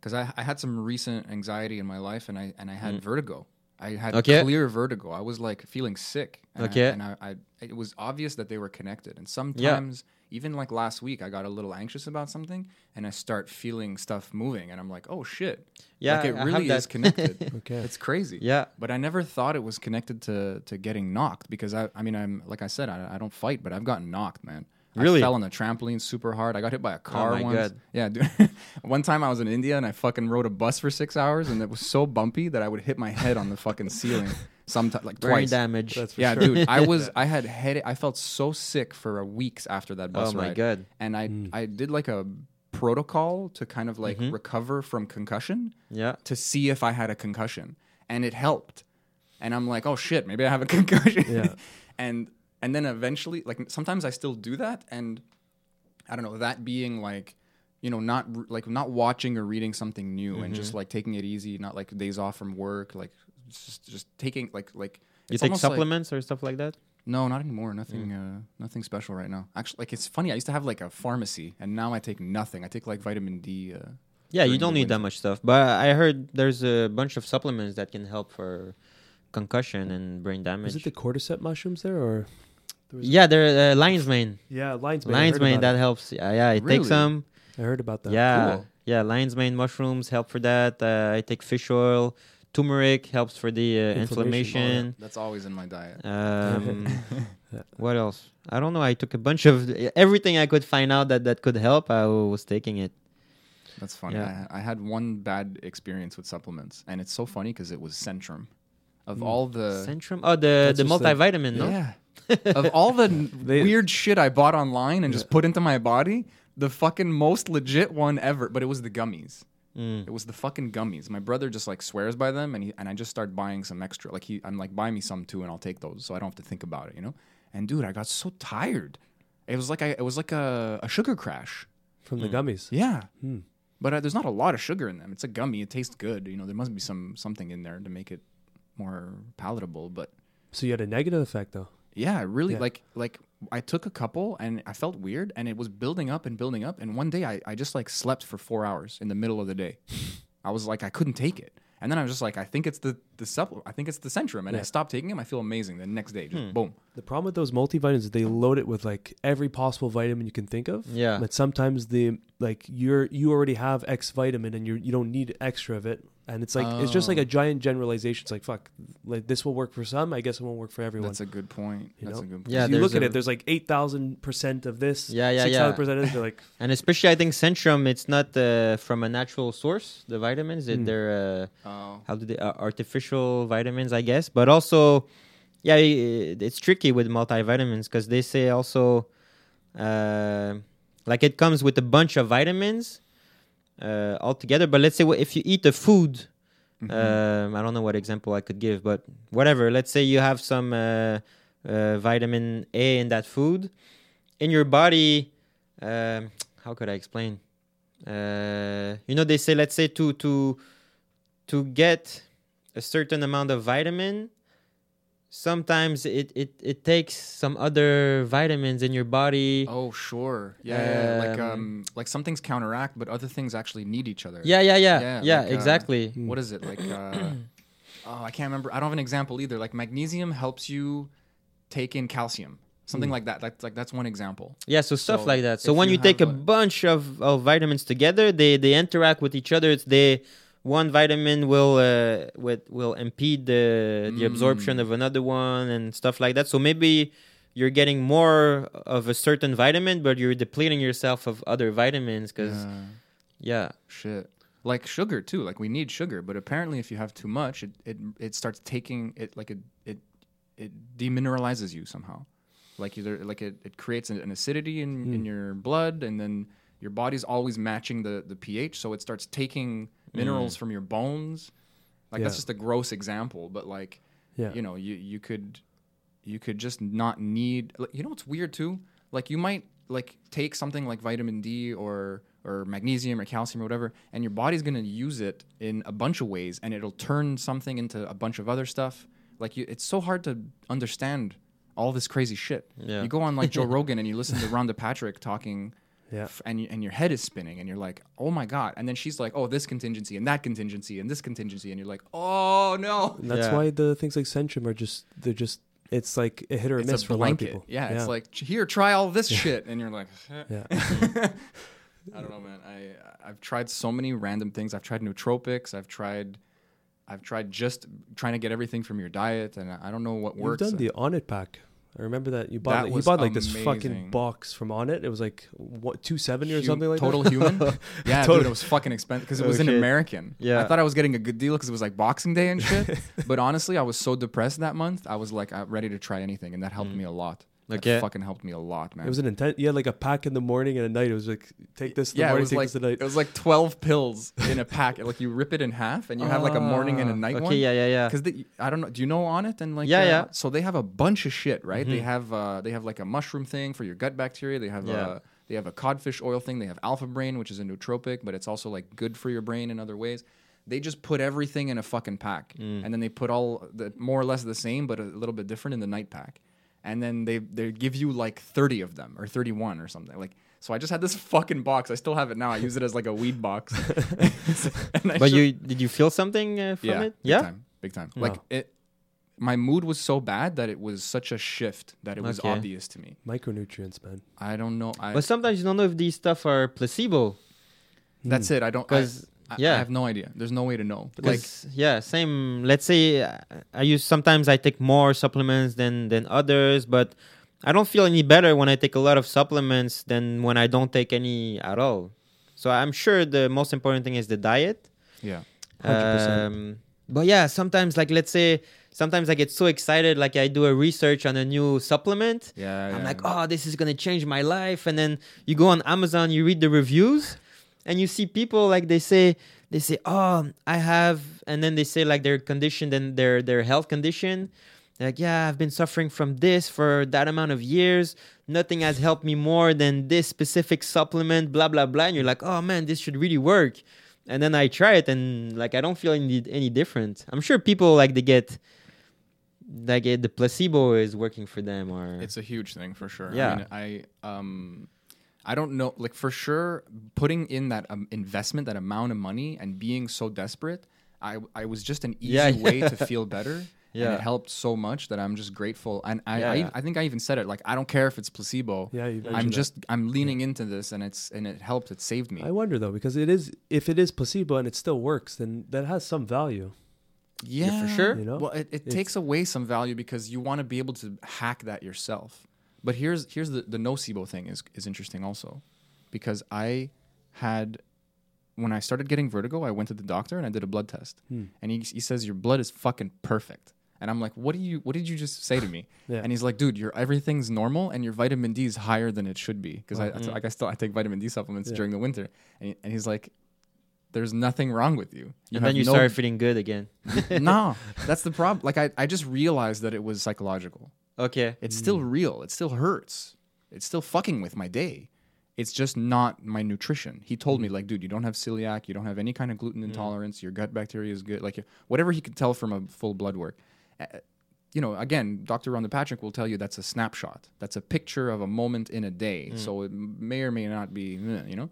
because I, I had some recent anxiety in my life and I and I had Mm. vertigo. I had Okay. clear vertigo. I was like feeling sick. And Okay. I, and I, I it was obvious that they were connected. And sometimes even like last week I got a little anxious about something and I start feeling stuff moving and I'm like, "Oh shit." Yeah, like it I really is connected. Okay. it's crazy. Yeah. But I never thought it was connected to to getting knocked because I I mean I'm like I said I, I don't fight but I've gotten knocked man. Really? I fell on the trampoline super hard. I got hit by a car my once. God. Yeah, dude. One time I was in India and I fucking rode a bus for six hours and it was so bumpy that I would hit my head on the fucking ceiling sometimes like Brain twice. damage. That's for Yeah, sure. dude. I was I had head I felt so sick for weeks after that bus oh my ride. god. And I Mm. I did like a protocol to kind of like Mhm. recover from concussion Yeah. to see if I had a concussion, and it helped. And I'm like, oh shit, maybe I have a concussion. Yeah. and and then eventually, like sometimes I still do that, and I don't know that being like, you know, not r- like not watching or reading something new, and Mm-hmm. just like taking it easy, not like days off from work, like just just taking like like You take almost like- supplements or stuff like that? No, not anymore. Nothing. Uh, nothing special right now. Actually, like it's funny. I used to have like a pharmacy, and now I take nothing. I take like vitamin D. Uh, Yeah, you don't the need that much stuff. But I heard there's a bunch of supplements that can help for concussion and brain damage. is it the cordyceps mushrooms there or? There yeah, they're uh, lion's mane. yeah, lion's mane. Lion's mane that it. helps. Yeah, yeah. I Really? take some. I heard about that. Yeah, Cool. yeah. Lion's mane mushrooms help for that. Uh, I take fish oil. Turmeric helps for the uh, Inflammation. inflammation. That's always in my diet. Um, Yeah. what else? I don't know. I took a bunch of everything I could find out that that could help. I was taking it. That's funny. Yeah. I, I had one bad experience with supplements, and it's so funny because it was Centrum. Of Mm. all the Centrum. Oh, the That's the just the- multivitamin. No. yeah, of all the They- weird shit I bought online and just put into my body, the fucking most legit one ever. But it was the gummies. Mm. It was the fucking gummies. My brother just like swears by them, and he and I just started buying some extra. Like he, I'm like, buy me some too, and I'll take those, so I don't have to think about it, you know. And dude, I got so tired. It was like I, it was like a, a sugar crash. from the Hmm. gummies. Yeah. Hmm. But uh, there's not a lot of sugar in them. It's a gummy. It tastes good. You know, there must be some something in there to make it more palatable. But So you had a negative effect though. Yeah, really Yeah. like like I took a couple and I felt weird and it was building up and building up. And one day I, I just like slept for four hours in the middle of the day. I was like I couldn't take it. And then I was just like, I think it's the the supplement. I think it's the Centrum, and I stopped taking them. I feel amazing. The next day, just Hmm. boom. The problem with those multivitamins is they load it with like every possible vitamin you can think of. Yeah. But sometimes the like you're you already have X vitamin and you you don't need extra of it. And it's like it's just like Oh. a giant generalization. It's like fuck, like this will work for some. I guess it won't work for everyone. That's a good point. You That's know? a good point. Yeah, you look there's at it. There's like eight thousand percent of this. Yeah, yeah, six yeah. thousand percent of this. They're like And especially, I think Centrum. It's not uh, from a natural source. The vitamins. It, Mm. They're uh, Oh. how do they uh, artificial vitamins? I guess. But also, yeah, it's tricky with multivitamins because they say also, uh, like it comes with a bunch of vitamins uh, altogether. But let's say if you eat a food. Mhm. Um, I don't know what example I could give, but whatever. Let's say you have some uh, uh, vitamin A in that food. In your body, um, how could I explain? Uh, you know, they say, let's say to to to get a certain amount of vitamin, sometimes it it, it takes some other vitamins in your body. Oh sure, yeah, yeah, yeah. like Um, um, like some things counteract, but other things actually need each other. Yeah, yeah, yeah, Yeah, yeah, like, uh, exactly. What is it like? Uh, oh, I can't remember. I don't have an example either. Like magnesium helps you take in calcium, something like that. That's like that's one example. Yeah, so stuff So like that. So when you you, take a a- bunch of, of vitamins together, they they interact with each other. It's they one vitamin will uh, with will impede the the absorption Mm. of another one and stuff like that. So maybe you're getting more of a certain vitamin, but you're depleting yourself of other vitamins because Yeah, yeah. shit. Like sugar too. Like we need sugar, but apparently if you have too much, it it, it starts taking it like it it it demineralizes you somehow. Like either like it, it creates an, an acidity in, in your blood, and then your body's always matching the the pH, so it starts taking minerals mm. from your bones. Like that's just a gross example, but like yeah. you know you you could you could just not need like, you know what's weird too like you might like take something like vitamin d or or magnesium or calcium or whatever and your body's going to use it in a bunch of ways and it'll turn something into a bunch of other stuff like you, it's so hard to understand all this crazy shit Yeah. you go on like joe rogan and you listen to rhonda patrick talking Yeah. and, you, and your head is spinning and you're like oh my god and then she's like oh this contingency and that contingency and this contingency and you're like oh no And that's Yeah. why the things like Centrum are just they're just it's like a hit or a it's miss a for a lot of people. Yeah, it's like here, try all this shit, and you're like, Yeah. I don't know, man. I I've tried so many random things. I've tried nootropics. I've tried, I've tried just trying to get everything from your diet, and I don't know what works. You've done the Onnit pack. I remember that you bought That like, you bought like this fucking box from Onnit. It was like what two seventy or Hu- something like that. total that. human. Yeah, Total- dude, it was fucking expensive because it was in shit. American. Yeah. I thought I was getting a good deal because it was like Boxing Day and shit. but honestly, I was so depressed that month. I was like uh, ready to try anything, and that helped me a lot. Okay. That fucking helped me a lot, man. It was an intent. You had like a pack in the morning and at night. It was like take this in the yeah, it was take like this at night. it was like twelve pills in a pack. like you rip it in half, and you have like a morning and a Ah, night okay, one. yeah, yeah, yeah. Because I don't know. Do you know Onnit and like Yeah, uh, yeah. So they have a bunch of shit, right? They Mhm. have uh, they have like a mushroom thing for your gut bacteria. They have Yeah. uh, they have a codfish oil thing. They have alpha brain, which is a nootropic, but it's also like good for your brain in other ways. They just put everything in a fucking pack, Mm. and then they put all the more or less the same, but a little bit different in the night pack. And then they they give you like 30 of them or 31 or something like. So I just had this fucking box. I still have it now. I use it as like a weed box. But should- you did you feel something uh, from yeah, it? big Yeah. time, big time. No. Like it, my mood was so bad that it was such a shift that it was obvious to me. Micronutrients, man. I don't know. I, But sometimes you don't know if these stuff are placebo. that's it. I don't. I, 'Cause, I, yeah. I have no idea. There's no way to know. Like yeah, same. Let's say uh, I use sometimes I take more supplements than than others, but I don't feel any better when I take a lot of supplements than when I don't take any at all. So I'm sure the most important thing is the diet. yeah, 100%. Um, but yeah, sometimes like let's say sometimes I get so excited like I do a research on a new supplement. yeah. I'm yeah. like, oh, this is gonna change my life. And then you go on Amazon, you read the reviews, and you see people like they say, they say, oh, I have, and then they say like their condition and their their health condition. They're like, yeah, I've been suffering from this for that amount of years. Nothing has helped me more than this specific supplement. Blah blah blah. And you're like, oh man, this should really work. And then I try it, and like I don't feel any any different. I'm sure people like they get. Like the placebo is working for them, or It's a huge thing for sure. Yeah. I, mean, I um I don't know like for sure putting in that um, investment that amount of money and being so desperate I I was just an easy Yeah, way yeah. to feel better. And Yeah. it helped so much that I'm just grateful. And I, Yeah, I, yeah. I think I even said it like I don't care if it's placebo. Yeah, I'm mentioned that. just I'm leaning into this and it's and it helped. It saved me. I wonder though, because it is if it is placebo and it still works, then that has some value. Yeah, for sure. You know? Well, it, it takes away some value because you want to be able to hack that yourself. But here's here's the the nocebo thing is is interesting also, because I had when I started getting vertigo, I went to the doctor and I did a blood test, Hmm. and he he says your blood is fucking perfect. And I'm like, what do you? What did you just say to me? Yeah. And he's like, dude, your everything's normal, and your vitamin D is higher than it should be because I, I like I still I take vitamin D supplements Yeah. during the winter, and, he, and he's like, there's nothing wrong with you. you and then you no start feeling good again. no, that's the problem. Like I, I just realized that it was psychological. Okay. It's still real. It still hurts. It's still fucking with my day. It's just not my nutrition. He told me like, dude, you don't have celiac, you don't have any kind of gluten intolerance, your gut bacteria is good. Like whatever he could tell from a full blood work. Uh, you know, again, Dr. Rhonda Patrick will tell you that's a snapshot. That's a picture of a moment in a day. So it may or may not be, eh, you know.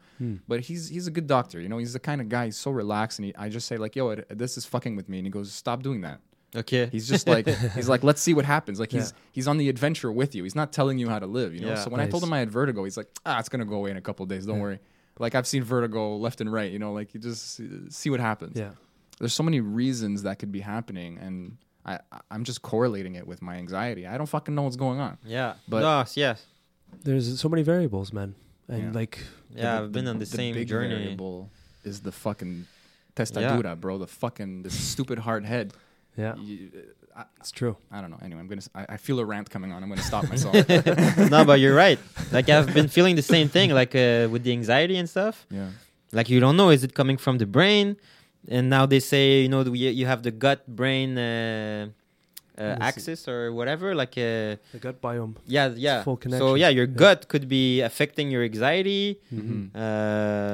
But he's he's a good doctor. You know, he's the kind of guy. He's so relaxed, and he, I just say like, "Yo, it, this is fucking with me," and he goes, "Stop doing that." Okay. He's just like he's like, let's see what happens. Like he's Yeah. he's on the adventure with you. He's not telling you how to live. You know. Yeah. so when I told him I had vertigo, he's like, ah, it's gonna go away in a couple of days. Don't worry. Like I've seen vertigo left and right. You know, like you just see what happens. Yeah. There's so many reasons that could be happening, and I I- I'm just correlating it with my anxiety. I don't fucking know what's going on. yeah. But- no, yes. There's so many variables, man. And Yeah. like Yeah, The- I've been on the, same big journey. variable is the fucking testadura, bro. The fucking this stupid hard head. Yeah, You- I, it's true. I don't know. Anyway, I'm gonna. I feel a rant coming on. I'm gonna stop myself. no, but you're right. Like I've been feeling the same thing, like uh, with the anxiety and stuff. yeah. Like you don't know, is it coming from the brain? And now they say, you know, you you have the gut brain uh, uh, Let me see. axis or whatever. Like, uh, The gut biome. yeah, yeah. full So yeah, your Yeah. gut could be affecting your anxiety. Mhm. Uh,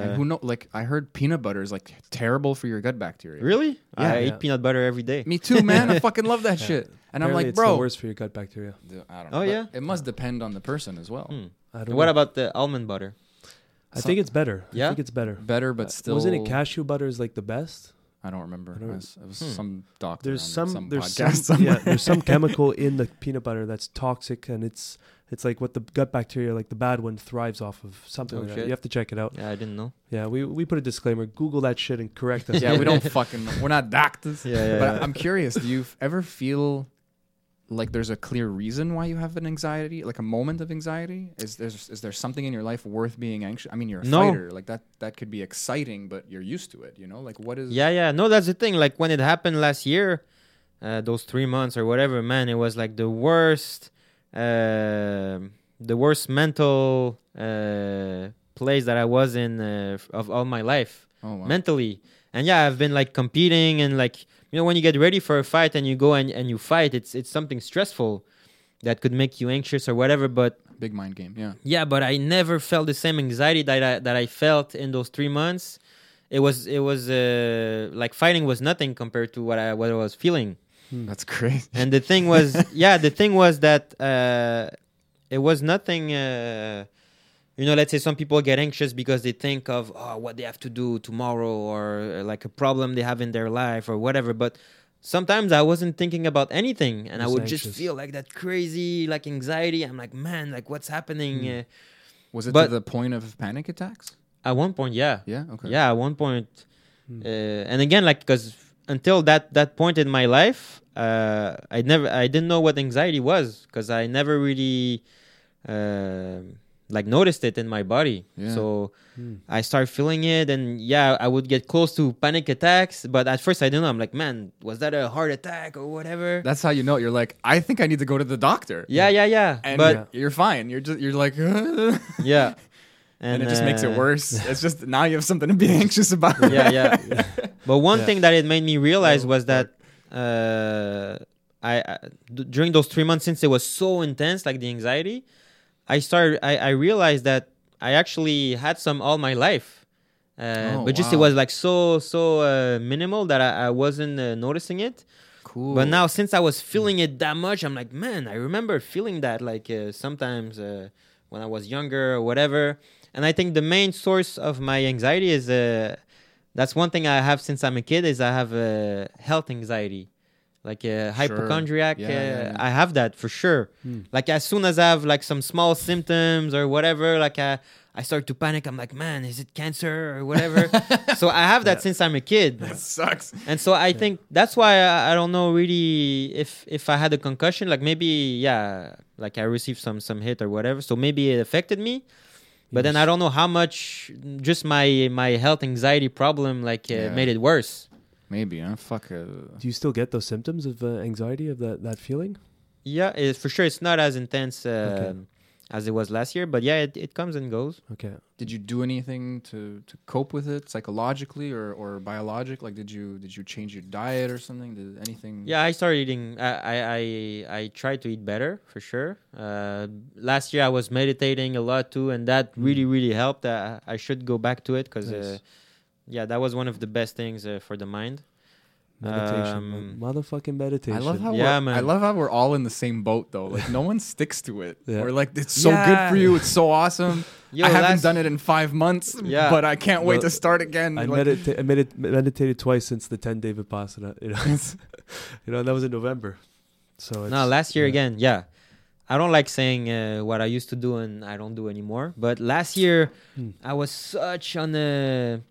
And who know? Like I heard peanut butter is like terrible for your gut bacteria. really? Yeah. I Yeah. eat peanut butter every day. Me too, man. I fucking love that shit. And I'm Apparently like, it's bro. the worst for your gut bacteria. I don't know Oh, yeah? But It must depend on the person as well. Hmm. I don't what know. about the almond butter? I think it's better. Yeah? I think it's better. Better, but Uh, still. wasn't it cashew butter is like the best? I don't remember. I don't- it was, it was Hmm. some doctor. There's on some, there's podcast some yeah there's some chemical in the peanut butter that's toxic and it's it's like what the gut bacteria like the bad one thrives off of something Oh, like that. You have to check it out. Yeah, I didn't know. Yeah, we we put a disclaimer. Google that shit and correct us. yeah, we don't fucking. We're not doctors. Yeah, yeah, But yeah. I'm curious. Do you ever feel like there's a clear reason why you have an anxiety, like a moment of anxiety? Is there is there something in your life worth being anxious? I mean, you're a No. fighter. Like that that could be exciting, but you're used to it. You know, like what is? Yeah, yeah. No, that's the thing. Like when it happened last year, uh, those three months or whatever, man, it was like the worst, uh, the worst mental uh, place that I was in uh, of all my life, Oh, wow. mentally. And yeah, I've been like competing and like you know when you get ready for a fight and you go and, and you fight, it's it's something stressful that could make you anxious or whatever. But Big mind game. Yeah. yeah, but I never felt the same anxiety that I, that I felt in those three months. It was it was uh, like fighting was nothing compared to what I what I was feeling. That's crazy. and the thing was yeah the thing was that uh, it was nothing uh, you know let's say some people get anxious because they think of oh, what they have to do tomorrow or uh, like a problem they have in their life or whatever but sometimes i wasn't thinking about anything and i would anxious. just feel like that crazy like anxiety i'm like man like what's happening Hmm. uh, Was it But- to the point of panic attacks? at one point yeah Yeah. Okay. yeah at one point Hmm. uh, and again like because until that that point in my life uh i never i didn't know what anxiety was because i never really uh, like noticed it in my body Yeah. so Hmm. i started feeling it and yeah i would get close to panic attacks but at first i didn't know i'm like man was that a heart attack or whatever That's how you know. You're like, I think I need to go to the doctor. yeah yeah yeah And but you're fine. You're just you're like, yeah. and, yeah it just makes it uh, worse. It's just now you have something to be anxious about. yeah, yeah. But one Yeah. thing that it made me realize was that uh, I, I d- during those three months, since it was so intense, like the anxiety, I started. I, I realized that I actually had some all my life, uh, Oh, but just it was like so so uh, minimal that I, I wasn't uh, noticing it. Cool. But now, since I was feeling it that much, I'm like, man, I remember feeling that like uh, sometimes uh, when I was younger or whatever. And I think the main source of my anxiety is uh, that's one thing I have since I'm a kid is I have uh, health anxiety, like uh, hypochondriac. Yeah, uh, yeah, yeah. I have that for sure. Hmm. Like as soon as I have like some small symptoms or whatever, like I, I start to panic. I'm like, man, is it cancer or whatever? so I have that since I'm a kid. that sucks. And so I think that's why I, I don't know really if if I had a concussion, like maybe yeah, like I received some some hit or whatever. So maybe it affected me. But then I don't know how much just my my health anxiety problem like uh, made it worse. Maybe, huh? Fuck. Uh, Do you still get those symptoms of uh, anxiety of that that feeling? Yeah, it, for sure it's not as intense uh, Okay. as it was last year, but yeah, it, it comes and goes. Okay. did you do anything to, to cope with it psychologically or, or biologic? Like, did you did you change your diet or something? Did anything? Yeah, I started eating. I I I, I tried to eat better for sure. Uh, last year I was meditating a lot too, and that really really helped. Uh, I should go back to it because uh, Nice. Yeah, that was one of the best things uh, for the mind. Meditation. Um, Motherfucking meditation. I love how Yeah, we're, I love how we're all in the same boat though. Like no one sticks to it. Yeah. We're like, it's so good for you. It's so awesome. Yo, I haven't done it in five months. Yeah. but I can't wait Well, to start again. I, Like, medita- I medit- meditated twice since the 10 day Vipassana. You know, you know, that was in November. So it's, No, last year yeah. again, yeah. I don't like saying uh, what I used to do and I don't do anymore. But last year, Hmm. I was such on a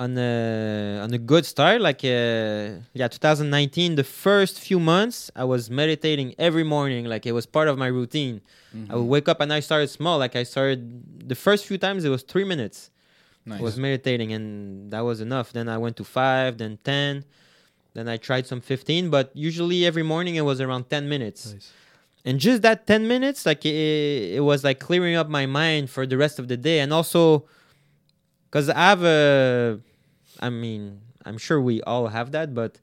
on a on a good start. Like uh, yeah, 2019, the first few months, I was meditating every morning. Like it was part of my routine. I would wake up and I started small. Like I started the first few times, it was three minutes. nice. I was meditating and that was enough. Then I went to five, then ten. Then I tried some 15, but usually every morning it was around 10 minutes. Nice. And just that 10 minutes, like it, it was like clearing up my mind for the rest of the day. And also, because I have a, I mean, I'm sure we all have that, but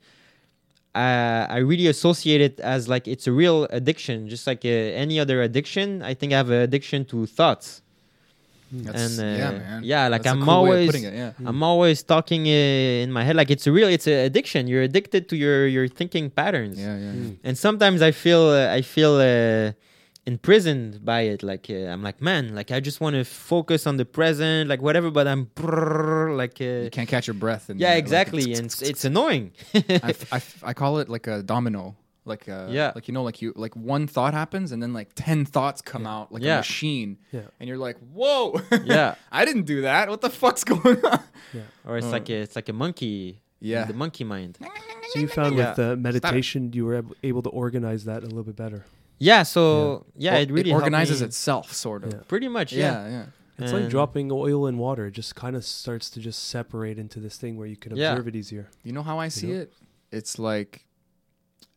I, I really associate it as like it's a real addiction, just like uh, any other addiction. I think I have an addiction to thoughts. That's- and, uh, yeah, man. yeah, like That's I'm cool always- it, yeah. I'm always talking uh, in my head like it's a real, it's an addiction. You're addicted to your your thinking patterns Yeah, yeah. Mm. and sometimes I feel uh, I feel uh, imprisoned by it. Like uh, I'm like, man, like I just want to focus on the present, like whatever. But I'm brrr, like, uh, You can't catch your breath. And yeah, uh, like, exactly, and it's, it's annoying. I, f- I f- I call it like a domino. Like uh, Yeah. like you know, like you like one thought happens and then like ten thoughts come out like Yeah. a machine, Yeah. and you're like, whoa, Yeah. I didn't do that. What the fuck's going on? Yeah, or it's Uh. like a, it's like a monkey. Yeah. the monkey mind. So you found Yeah. with meditation, you were ab- able to organize that a little bit better. Yeah, so yeah, Well, it really helped organizes itself, sort of. Yeah. Pretty much, yeah. Yeah, yeah. It's like dropping oil in water. It just kind of starts to just separate into this thing where you can Yeah. observe it easier. You know how I see know? it? It's like,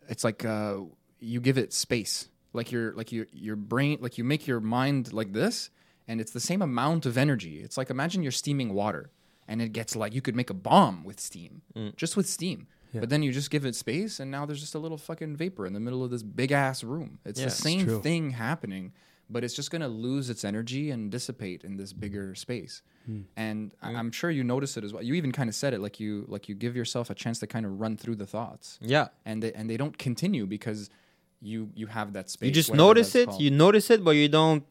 it's like uh, you give it space. Like your like your your brain, like you make your mind like this, and it's the same amount of energy. It's like imagine you're steaming water, and it gets like you could make a bomb with steam, Mm. just with steam. Yeah. But then you just give it space, and now there's just a little fucking vapor in the middle of this big ass room. It's Yeah, the same true. thing happening, but it's just gonna lose its energy and dissipate in this bigger space. Hmm. And I- I'm sure you notice it as well. You even kind of said it, like you like you give yourself a chance to kind of run through the thoughts, Yeah. and they, and they don't continue because you you have that space. You just notice it. called. You notice it, but you don't.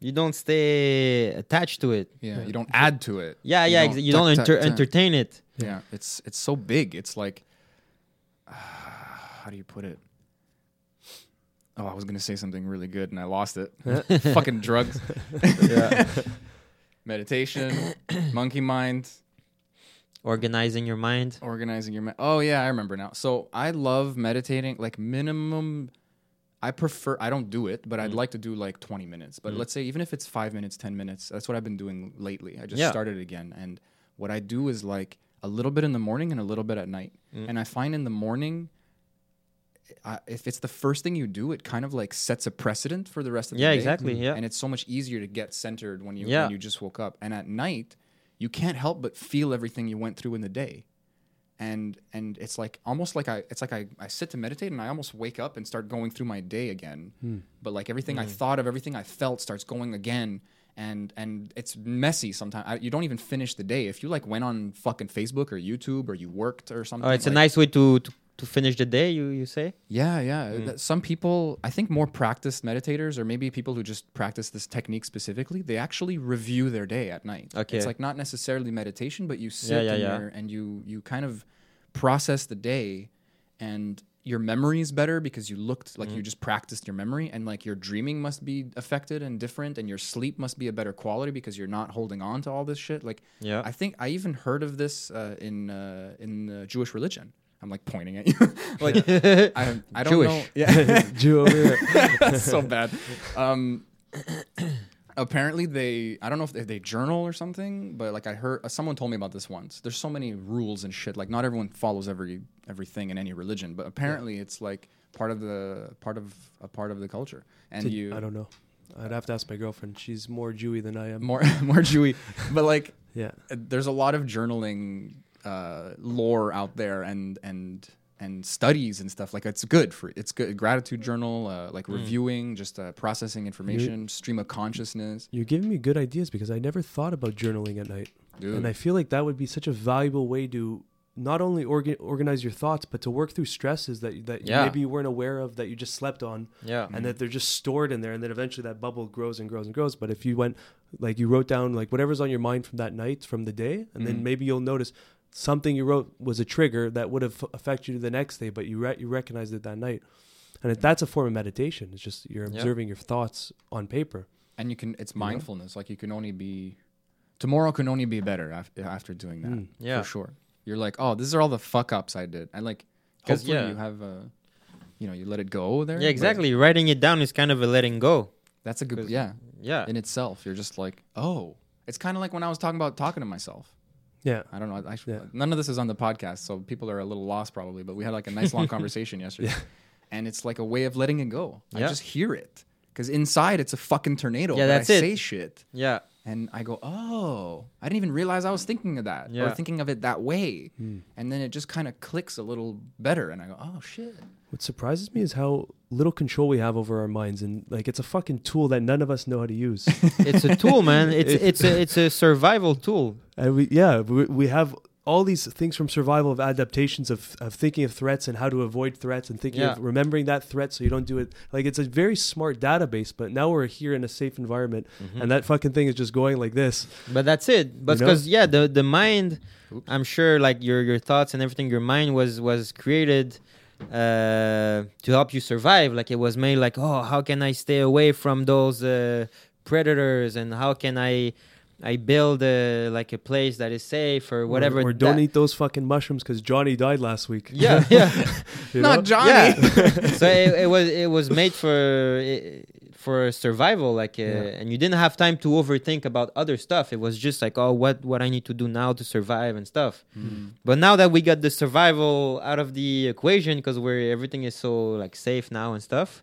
You don't stay attached to it. yeah, you don't add to it. Yeah, yeah. You don't tuck, enter- tuck, tuck. entertain it. Yeah, it's it's so big. It's like, how do you put it? Oh, I was gonna say something really good and I lost it. Fucking drugs. Yeah. Meditation, monkey mind, Organizing your mind. organizing your. mind. oh yeah, I remember now. So I love meditating. Like minimum, I prefer. I don't do it, but. I'd mm-hmm. like to do like twenty minutes. But mm-hmm. let's say even if it's five minutes, ten minutes, that's what I've been doing lately. I just Yeah. started again, and what I do is like a little bit in the morning and a little bit at night. Mm. And I find in the morning. I if it's the first thing you do, it kind of like sets a precedent for the rest of the Yeah, day. exactly. Mm. Yeah. And it's so much easier to get centered when you Yeah. when you just woke up. And at night, you can't help but feel everything you went through in the day. And and it's like almost like I it's like I, I sit to meditate and I almost wake up and start going through my day again. Hmm. But like everything I hmm. thought of, everything I felt starts going again. And and it's messy sometimes. You don't even finish the day. If you like went on fucking Facebook or YouTube or you worked or something. Oh, it's a nice way to, to to finish the day. You you say? yeah, yeah. Mm. Some people, I think more practiced meditators, or maybe people who just practice this technique specifically, they actually review their day at night. Okay. It's like not necessarily meditation, but you sit yeah, yeah. there and you you kind of process the day, and your memory is better because you looked like Mm. you just practiced your memory, and like your dreaming must be affected and different, and your sleep must be a better quality because you're not holding on to all this shit. Like, Yeah. I think I even heard of this uh, in uh, in Jewish religion. I'm like pointing at you, like I, I don't Jewish. know. Yeah, Jew that's so bad. Um, apparently, they I don't know if they, they journal or something, but like I heard someone told me about this once. There's so many rules and shit. Like not everyone follows every everything in any religion, but apparently it's like part of the part of a part of the culture. And Did- you I don't know. I'd have to ask my girlfriend. She's more Jewy than I am. more more Jewy, but like Yeah. uh, there's a lot of journaling uh, lore out there and and and studies and stuff like it's good for it's good gratitude journal uh, like reviewing just uh, processing information stream of consciousness You're giving me good ideas because I never thought about journaling at night. dude And I feel like that would be such a valuable way to not only orga- organize your thoughts, but to work through stresses that, that Yeah. maybe you weren't aware of that you just slept on Yeah. and that they're just stored in there. And then eventually that bubble grows and grows and grows. But if you went, like you wrote down like whatever's on your mind from that night, from the day, and Mhm. then maybe you'll notice something you wrote was a trigger that would have affected you the next day, but you, re- you recognized it that night. And it, that's a form of meditation. It's just you're Yeah. observing your thoughts on paper. and you can it's know? mindfulness like you can only be tomorrow can only be better after, after doing that Mm. Yeah. for sure you're like oh these are all the fuck ups i did and like 'Cause, hopefully yeah. you have a you know you let it go there Yeah, but exactly. Writing it down is kind of a letting go. that's a good, yeah Yeah. in itself you're just like oh it's kind of like when i was talking about talking to myself Yeah. I don't know. Actually, Yeah. none of this is on the podcast, so people are a little lost probably. But we had like a nice long conversation yesterday, and it's like a way of letting it go. I just hear it because inside it's a fucking tornado. Yeah, that's I it. say shit, Yeah. And I go, "Oh, I didn't even realize I was thinking of that or thinking of it that way." Hmm. And then it just kind of clicks a little better, and I go, "Oh shit." What surprises me is how little control we have over our minds, and like it's a fucking tool that none of us know how to use. It's a tool, man. It's it's a it's a survival tool. and we, yeah, we, we have all these things from survival of adaptations of, of thinking of threats and how to avoid threats and thinking Yeah. of remembering that threat so you don't do it. Like it's a very smart database, but now we're here in a safe environment, Mm-hmm. and that fucking thing is just going like this. But that's it. But You know? because yeah, the the mind, Oops. I'm sure like your your thoughts and everything, your mind was was created uh to help you survive. Like it was made like, oh, how can I stay away from those uh, predators and how can I I build a like a place that is safe or whatever. Or, or don't that- eat those fucking mushrooms because Johnny died last week. Yeah, yeah. You know? Not Johnny. Yeah. so it, it was it was made for for survival, like, uh, Yeah. and you didn't have time to overthink about other stuff. It was just like, oh, what what I need to do now to survive and stuff. But now that we got the survival out of the equation, because where everything is so like safe now and stuff,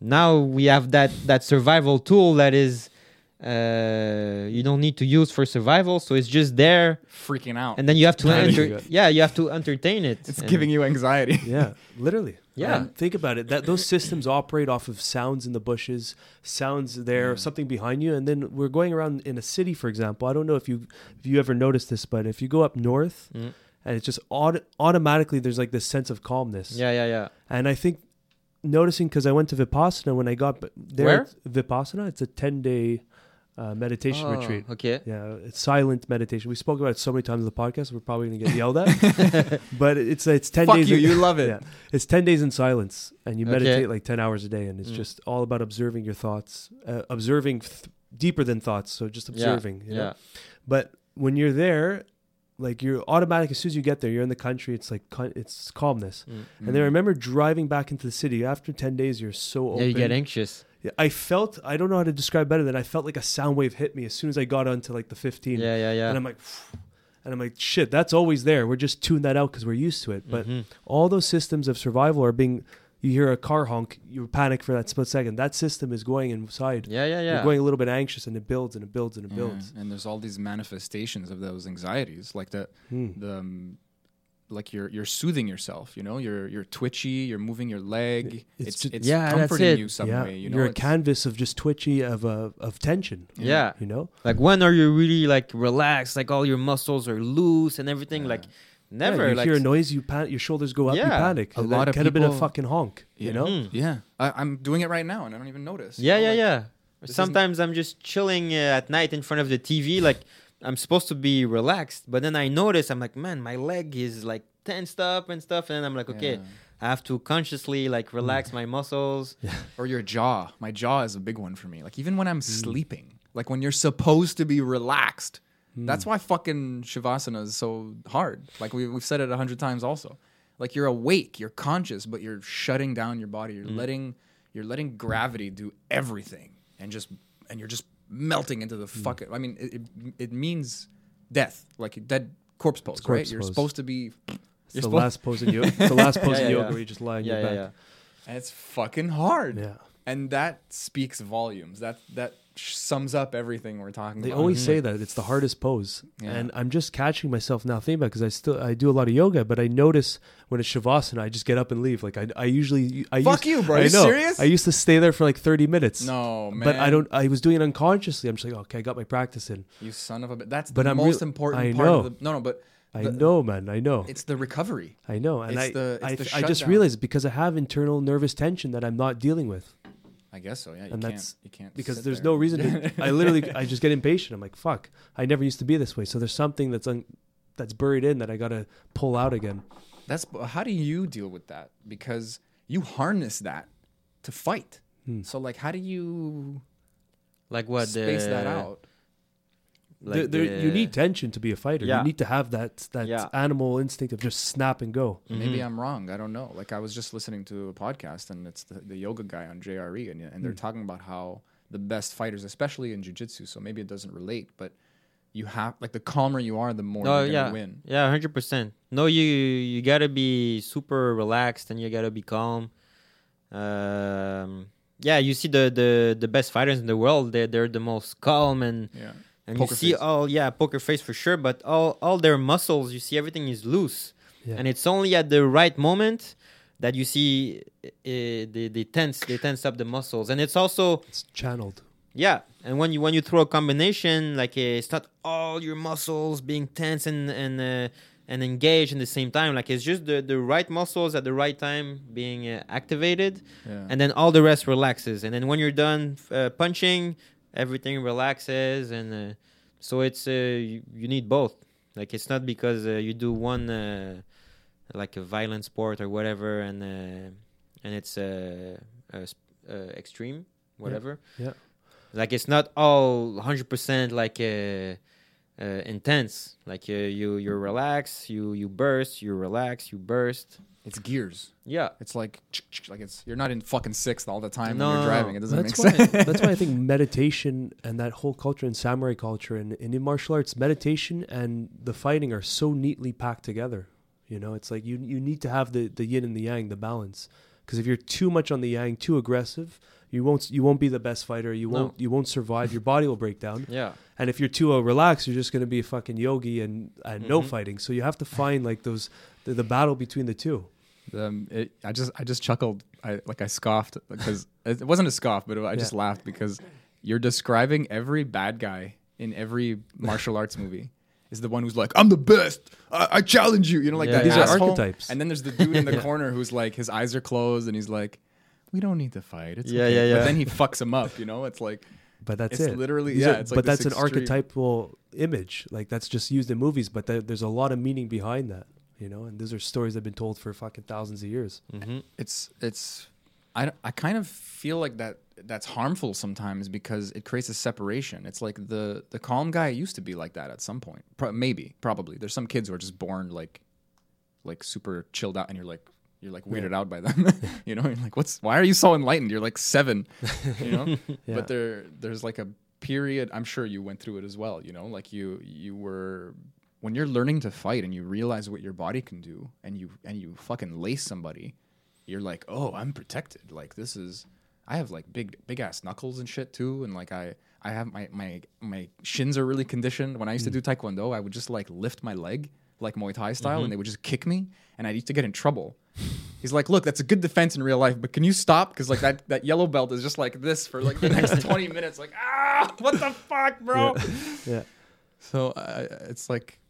now we have that that survival tool that is. Uh, you don't need to use for survival, so it's just there, freaking out. and then you have to enter. Yeah, you have to entertain it. it's giving you anxiety. Yeah, literally. Yeah. And think about it. That those systems operate off of sounds in the bushes, sounds there, something behind you, and then we're going around in a city, for example. I don't know if you if you ever noticed this, but if you go up north, Mm. and it's just aut- automatically there's like this sense of calmness. Yeah, yeah, yeah. And I think noticing because I went to Vipassana when I got there. Where? Vipassana. It's a ten day uh, meditation Oh, retreat. Okay. Yeah, it's silent meditation. We spoke about it so many times in the podcast. We're probably gonna get yelled at, but it's it's ten Fuck days. you, in- you love it. Yeah, it's ten days in silence, and you Okay. meditate like ten hours a day, and it's Mm. just all about observing your thoughts, uh, observing th- deeper than thoughts. So just observing. you know? Yeah. But when you're there, like you're automatic as soon as you get there, you're in the country. It's like it's calmness. Mm. And then I remember driving back into the city. After ten days, you're so open. Yeah, you get anxious. Yeah, I felt I don't know how to describe better than I felt like a sound wave hit me as soon as I got onto like the 15. Yeah, yeah, yeah. And I'm like, and I'm like, shit, that's always there. We're just tuning that out because we're used to it. But Mhm. all those systems of survival are being. You hear a car honk, you panic for that split second. That system is going inside. yeah, yeah, yeah. You're going a little bit anxious, and it builds and it builds and it Yeah, builds. And there's all these manifestations of those anxieties, like the Hmm. the um, like you're you're soothing yourself. You know, you're you're twitchy. You're moving your leg. It's It's just- it's, Yeah, that's it. you some yeah, way. You know, you're a canvas of just twitchy of uh, of tension. yeah. You know, Like when are you really like relaxed? Like all your muscles are loose and everything. Yeah. Like Yeah, never. you like hear a noise, you pan- your shoulders go up, you Yeah. panic. A lot that of could have been a fucking honk. Yeah. You know, Mm. Yeah, I, I'm doing it right now, and I don't even notice. you Yeah, know, yeah, like- yeah. Sometimes I'm just chilling uh, at night in front of the TV. Like I'm supposed to be relaxed, but then I notice I'm like, man, my leg is like tensed up and stuff. And then I'm like, okay, Yeah. I have to consciously like relax my muscles. Or your jaw. My jaw is a big one for me. Like even when I'm Hmm. sleeping, like when you're supposed to be relaxed. Hmm. That's why fucking shavasana is so hard. Like we, we've said it a hundred times also. Like you're awake, you're conscious, but you're shutting down your body. You're Hmm. letting you're letting gravity do everything, and just and you're just melting into the Hmm. fucking. I mean, it, it, it means death, like a dead corpse pose, right? corpse You're supposed to be. it's the supposed- last pose in yoga. It's the last pose Yeah, in yoga yeah. where you just lie on Yeah, your yeah, back. yeah. And it's fucking hard. Yeah. And that speaks volumes. That that sums up everything we're talking They about. They always mm-hmm. say that it's the hardest pose, Yeah. and I'm just catching myself now thinking about because I still I do a lot of yoga, but I notice when it's shavasana, I just get up and leave. Like I, I usually I Fuck used, you, bro. Are you know. serious? I used to stay there for like 30 minutes. No, man. but I don't. I was doing it unconsciously. I'm just like, okay, I got my practice in. You son of a bitch. That's But the I'm most real- important I part know. of the. No, no, but I The- know, man. I know. it's the recovery. I know, and it's I the- I, the I just realized because I have internal nervous tension that I'm not dealing with I guess so. Yeah, you And can't. that's You can't because there's there. no reason to. I literally I just get impatient. I'm like, fuck. I never used to be this way. So there's something that's un, that's buried in that I gotta pull out again. That's how do you deal with that? Because you harness that to fight. Hmm. So like, how do you Like what? space the, that out? Like there, there, you need tension to be a fighter. Yeah. You need to have that that Yeah. animal instinct of just snap and go. Maybe Mhm. I'm wrong. I don't know. Like I was just listening to a podcast, and it's the, the yoga guy on JRE, and and they're Hmm. talking about how the best fighters, especially in jujitsu, so maybe it doesn't relate, but you have like the calmer you are, the more Oh you're yeah, gonna win. yeah, hundred percent. No, you you gotta be super relaxed and you gotta be calm. Um, yeah, you see the the the best fighters in the world. They they're the most calm and Yeah. And Poker you see face. all yeah poker face for sure. But all all their muscles, you see everything is loose, Yeah. and it's only at the right moment that you see uh, they they tense they tense up the muscles, and it's also It's channeled. yeah, and when you when you throw a combination, like uh, it's not all your muscles being tense and and uh, and engaged in the same time. Like it's just the the right muscles at the right time being uh, activated, Yeah. and then all the rest relaxes. And then when you're done uh, punching, everything relaxes, and uh, so it's uh, you, you need both. Like it's not because uh, you do one uh, like a violent sport or whatever, and uh, and it's uh, uh, uh, extreme, whatever. Yeah. like it's not all 100% like uh, uh, intense. Like uh, you you relax you you burst you relax you burst it's gears. yeah It's like like it's you're not in fucking sixth all the time No, when you're driving. It doesn't That's make why. sense. that's why I think meditation and that whole culture and samurai culture and, and in martial arts, meditation and the fighting are so neatly packed together. You know, it's like you you need to have the the yin and the yang, the balance, Because if you're too much on the yang, too aggressive, you won't you won't be the best fighter. You won't you won't survive. Your body will break down. Yeah. And if you're too uh, relaxed, you're just going to be a fucking yogi and, and no Mhm. fighting. So you have to find like those the, the battle between the two. Um, it, I just I just chuckled. I like I scoffed because it wasn't a scoff, but I just Yeah. laughed because you're describing every bad guy in every martial arts movie is the one who's like, "I'm the best. I, I challenge you." You know, like Yeah, that These yeah. are archetypes. And then there's the dude in the Yeah. corner who's like, his eyes are closed, and he's like, "We don't need to fight." It's Yeah, okay." yeah, yeah. But then he fucks him up. You know, it's like But that's it's it. literally These yeah. are- it's like but this that's an extreme- archetypal image. Like that's just used in movies. But there, there's a lot of meaning behind that. You know, and those are stories that have been told for fucking thousands of years. hmm it's it's I, I kind of feel like that that's harmful sometimes because it creates a separation. It's like the the calm guy used to be like that at some point. Pro- maybe probably. There's some kids who are just born like like super chilled out and you're like you're like weirded out by them. You know you're like what's why are you so enlightened? You're like seven you know? Yeah. but there there's like a period i'm sure you went through it as well you know? Like you you were when you're learning to fight and you realize what your body can do and you and you fucking lace somebody you're like oh i'm protected. Like this is i have like big big ass knuckles and shit too and like i i have my my my shins are really conditioned when i used to do taekwondo i would just like lift my leg like muay thai style and they would just kick me and i used to get in trouble He's like, look, that's a good defense in real life, but can you stop? Because like that, that yellow belt is just like this for like the next twenty minutes. Like, ah, what the fuck, bro? Yeah. So uh, it's like,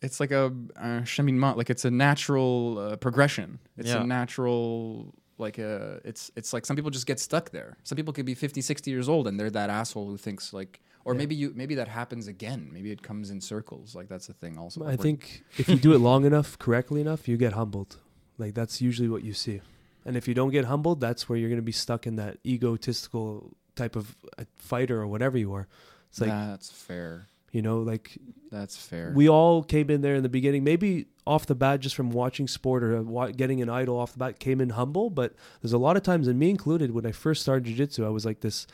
it's like a uh, cheminement, like it's a natural uh, progression. It's Yeah. a natural like a it's it's like some people just get stuck there. Some people could be 50, 60 years old and they're that asshole who thinks like or Yeah. maybe you maybe that happens again. Maybe it comes in circles. Like that's the thing also. I think if you do it long enough, correctly enough, you get humbled. Like that's usually what you see. And if you don't get humbled, that's where you're going to be stuck in that egotistical type of uh, fighter or whatever you are. It's like, that's fair. you know, like That's fair. we all came in there in the beginning, maybe off the bat, just from watching sport or uh, getting an idol off the bat, came in humble. But there's a lot of times, and me included, when I first started jiu-jitsu, I was like this.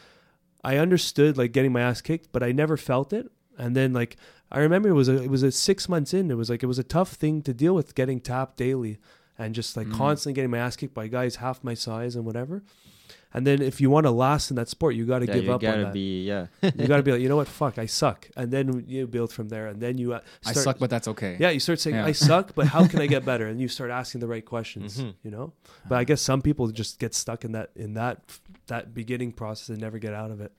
I understood like getting my ass kicked, but I never felt it. And then like I remember it was a it was a six months in. It was like it was a tough thing to deal with getting tapped daily and just like Mm. constantly getting my ass kicked by guys half my size and whatever. And then if you want to last in that sport, you got to Yeah, give you up on gotta that. be yeah. you got to be like, you know what, fuck, I suck, and then you build from there, and then you uh, I suck, but that's okay. yeah, you start saying Yeah. I suck, but how can I get better? And you start asking the right questions, Mhm. you know. But I guess some people just get stuck in that in that that beginning process and never get out of it.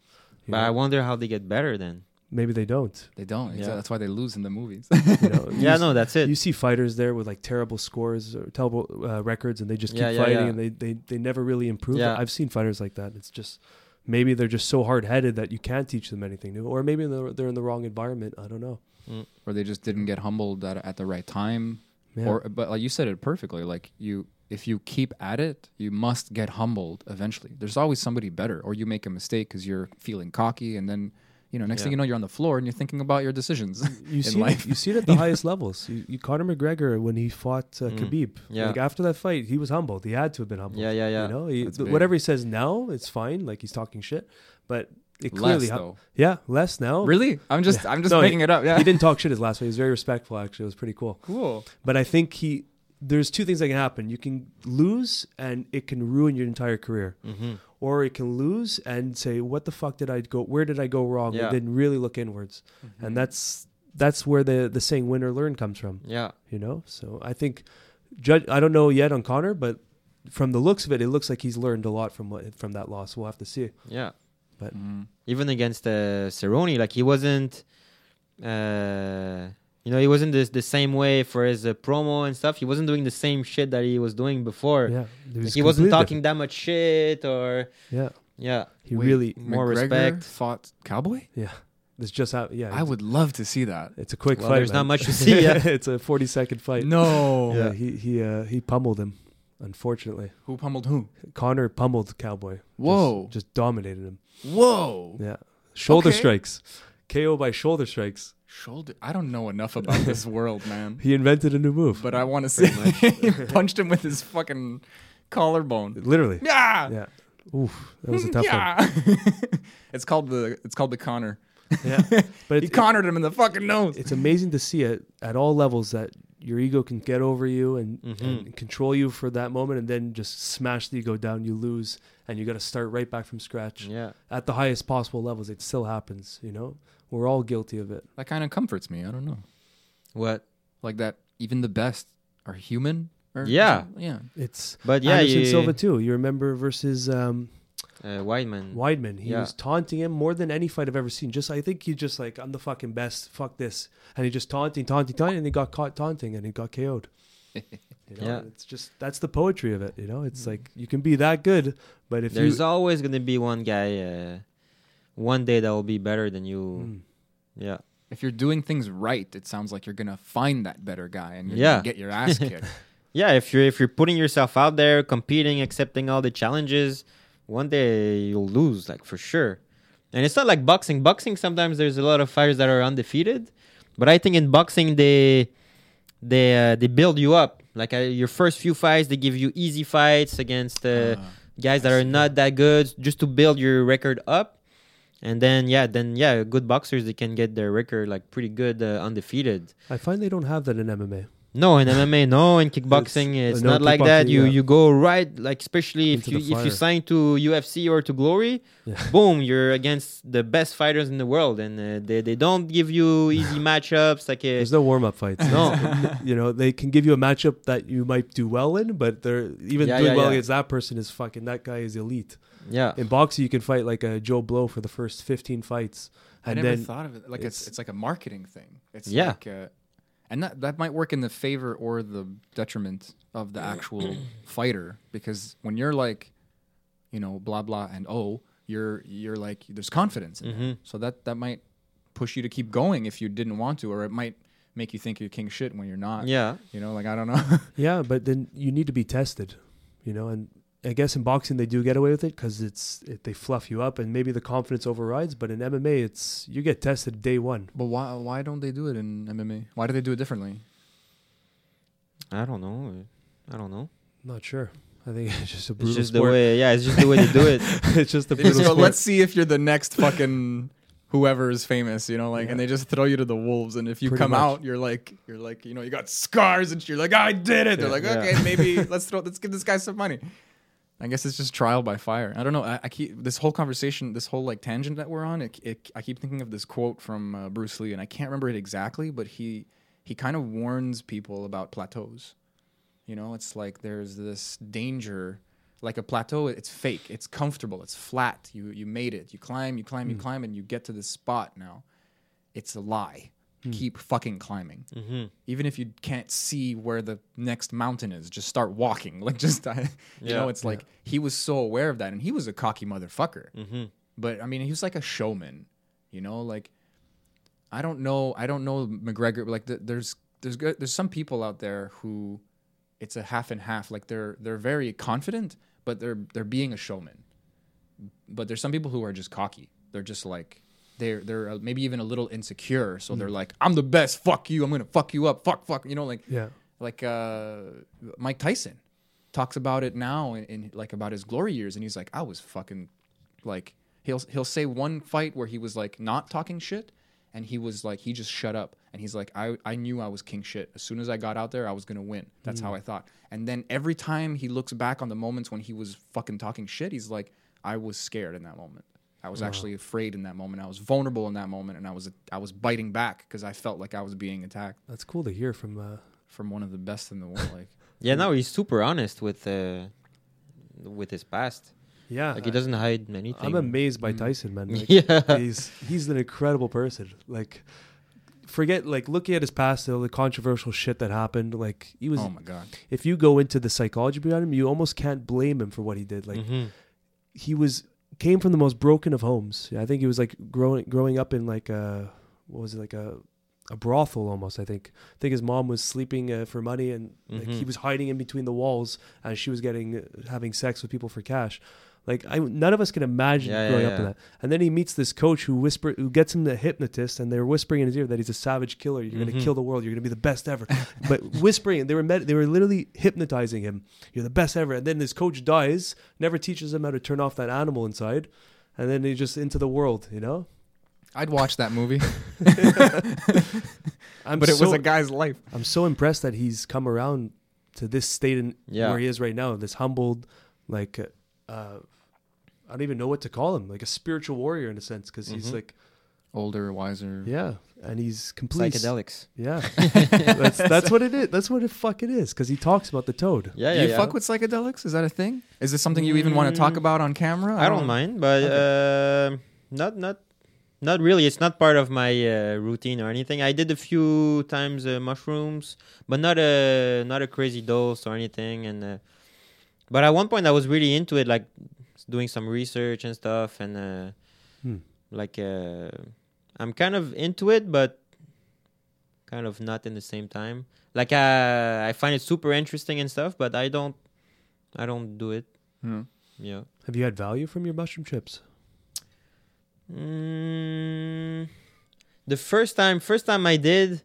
you But I wonder how they get better then. Maybe they don't. They don't. Yeah. That's why they lose in the movies. You know? Yeah, you, no, that's it. You see fighters there with like terrible scores or terrible uh, records, and they just keep Yeah, yeah, fighting, yeah. and they, they they never really improve. Yeah. I've seen fighters like that. It's just maybe they're just so hard headed that you can't teach them anything new, or maybe they're, they're in the wrong environment. I don't know. or they just didn't get humbled at, at the right time. Yeah. Or but like you said it perfectly. Like you if you keep at it, you must get humbled eventually. There's always somebody better, or you make a mistake because you're feeling cocky, and then you know next thing you know you're on the floor and you're thinking about your decisions. you in see life. It, you see it at the highest levels. You, you Conor McGregor when he fought uh, Mm. Khabib. Yeah. Like after that fight, he was humbled. He had to have been humbled. Yeah, yeah, yeah. You know, he, th- whatever he says now, it's fine. Like he's talking shit, but it clearly, Less hum- yeah, less now. Really? I'm just I'm just No, making it up. Yeah. He didn't talk shit his last fight. He was very respectful. Actually, it was pretty cool. Cool. But I think he. There's two things that can happen. You can lose, and it can ruin your entire career, hmm or it can lose and say, "What the fuck did I go? Where did I go wrong?" Yeah. And then really look inwards, Mm-hmm. and that's that's where the the saying "win or learn" comes from. Yeah. you know so i think judge i don't know yet on Conor but from the looks of it it looks like he's learned a lot from what from that loss we'll have to see Yeah. Mhm. Even against uh, Cerrone, like he wasn't, uh, you know, he wasn't the, the same way for his uh, promo and stuff. He wasn't doing the same shit that he was doing before. yeah it Like, he wasn't completely talking that much shit or yeah. yeah he Wait, really More McGregor respect. Fought Cowboy. yeah this just how yeah I would love to see that. it's a quick Well, fight there's not much to see, yeah. it's a 40 second fight No. yeah he he uh he pummeled him unfortunately Who pummeled who? Conor pummeled cowboy Just- Whoa. just, dominated him Whoa. yeah shoulder Okay. strikes ko by shoulder strikes Shoulder. I don't know enough about this world, man. he invented a new move But I want to see. he punched him with his fucking collarbone. literally Yeah. yeah Oof, that was a tough one yeah. it's called the. It's called the Conor. yeah but He it's, connored him in the fucking nose. it's amazing to see it at all levels that your ego can get over you and, Mhm. and control you for that moment, and then just smash the ego down. You lose, and you got to start right back from scratch Yeah. at the highest possible levels. It still happens, you know. We're all guilty of it. That kind of comforts me. I don't know. What? Like that, even the best are human. Or Yeah. yeah. It's But yeah, Anderson you, Silva too. You remember versus um, uh, Weidman. Weidman. He Yeah. was taunting him more than any fight I've ever seen. Just I think he just like I'm the fucking best. Fuck this, and he just taunting, taunting, taunting, and he got caught taunting and he got KO'd. You know, Yeah. it's just that's the poetry of it. You know, it's like you can be that good, but if There's you always gonna be one guy, uh, one day that will be better than you. Mm. Yeah. If you're doing things right, it sounds like you're gonna find that better guy and you're Yeah. get your ass kicked. Yeah, if you're if you're putting yourself out there, competing, accepting all the challenges, one day you'll lose, like for sure. And it's not like boxing. Boxing sometimes there's a lot of fighters that are undefeated, but I think in boxing they they uh, they build you up. Like uh, your first few fights, they give you easy fights against uh, Ah, guys that are not that good, just to build your record up. And then yeah, then yeah, good boxers they can get their record like pretty good, uh, undefeated. I find they don't have that in MMA. No, in MMA, no, in kickboxing, It's- it's, no, not like that. You yeah. you go right, like especially if Into you if you sign to UFC or to Glory, Yeah. boom, you're against the best fighters in the world, and uh, they they don't give you easy matchups. Like uh, There's no warm up fights. No. you know they can give you a matchup that you might do well in, but they're even Yeah, doing yeah, well yeah. against that person is fucking that guy is elite. yeah, In boxing, you can fight like a Joe Blow for the first 15 fights, I and never then thought of it like it's, it's- it's like a marketing thing. It's Yeah. like uh, and that that might work in the favor or the detriment of the actual fighter because when you're like, you know, blah blah and oh, you're you're like there's confidence in there. Mhm. So that that might push you to keep going if you didn't want to, or it might make you think you're king shit when you're not. yeah, You know, like I don't know. yeah, but then you need to be tested, you know. And I guess in boxing they do get away with it because it's it, they fluff you up and maybe the confidence overrides. But in MMA, it's you get tested day one. but why why don't they do it in MMA? Why do they do it differently? I don't know, I don't know. Not sure. I think it's just a It's brutal just the sport. way, yeah, it's just the way they do it. it's just a They just brutal go, sport. let's see if you're the next fucking whoever is famous, you know, like, and they just throw you to the wolves. And if you Pretty come much. out, you're like, you're like, you know, you got scars, and you're like, I did it. They're Yeah. like, Yeah. okay, maybe let's throw, let's give this guy some money. I guess it's just trial by fire. I don't know. I, I keep this whole conversation, this whole like tangent that we're on. It, it, I keep thinking of this quote from uh, Bruce Lee, and I can't remember it exactly, but he he kind of warns people about plateaus. You know, it's like there's this danger. Like a plateau, it's fake. It's comfortable. It's flat. You you made it. You climb, you climb, you climb, and you get to this spot now. It's a lie. Keep fucking climbing. hmm Even if you can't see where the next mountain is, just start walking. Like just, you Yeah. know, it's like he was so aware of that, and he was a cocky motherfucker. hmm But I mean, he was like a showman. You know, like I don't know. I don't know McGregor. Like th- there's there's good, there's some people out there who it's a half and half. Like they're they're very confident, but they're they're being a showman. But there's some people who are just cocky. They're just like they're they're uh, maybe even a little insecure. So they're like, I'm the best. Fuck you. I'm gonna fuck you up. Fuck fuck. You know, like yeah. like uh, Mike Tyson talks about it now in, in like about his glory years, and he's like, I was fucking like he'll he'll say one fight where he was like not talking shit, and he was like he just shut up, and he's like I I knew I was king shit. As soon as I got out there, I was gonna win. That's how I thought. And then every time he looks back on the moments when he was fucking talking shit, he's like, I was scared in that moment. I was actually afraid in that moment. I was vulnerable in that moment, and I was I was biting back because I felt like I was being attacked That's cool to hear from. Uh, from one of the best in the world. Like Yeah, no, he's super honest with uh, with his past. yeah, Like he doesn't hide anything. I'm amazed by Mm. Tyson, man. Like, yeah, he's he's an incredible person. Like, forget like looking at his past, all the controversial shit that happened. Like, he was. oh my god. if you go into the psychology behind him, you almost can't blame him for what he did. Like, Mhm. he was came from the most broken of homes. I think he was like growing growing up in like a what was it like a a brothel almost. I think I think his mom was sleeping uh, for money and like he Mhm. was hiding in between the walls and she was getting uh, having sex with people for cash. Like I, none of us can imagine Yeah, growing yeah, up in that. And then he meets this coach who whisper who gets him the hypnotist, and they're whispering in his ear that he's a savage killer. You're gonna Mhm. kill the world. You're gonna be the best ever. but whispering, they were med- they were literally hypnotizing him. You're the best ever. And then this coach dies, never teaches him how to turn off that animal inside, and then he just into the world. You know, I'd watch that movie, but it so, was a guy's life. I'm so impressed that he's come around to this state in Yeah. where he is right now. This humbled, like, uh, I don't even know what to call him, like a spiritual warrior in a sense, because he's Mhm. like, Older, wiser. yeah, and he's complete. Psychedelics. Yeah, that's that's what it is. That's what it fucking is, because he talks about the toad. Yeah, Do yeah, you yeah. fuck with psychedelics? Is that a thing? Is this something you even want to talk Mm, about on camera? I don't mind, but uh, not not not really. It's not part of my uh, routine or anything. I did a few times uh, mushrooms, but not a not a crazy dose or anything. And uh, but at one point I was really into it, like doing some research and stuff, and uh, Hmm. like uh, I'm kind of into it, but kind of not in the same time. Like uh, I find it super interesting and stuff, but I don't I don't do it. Hmm. Yeah. Have you had value from your mushroom chips? Mm, the first time, first time I did,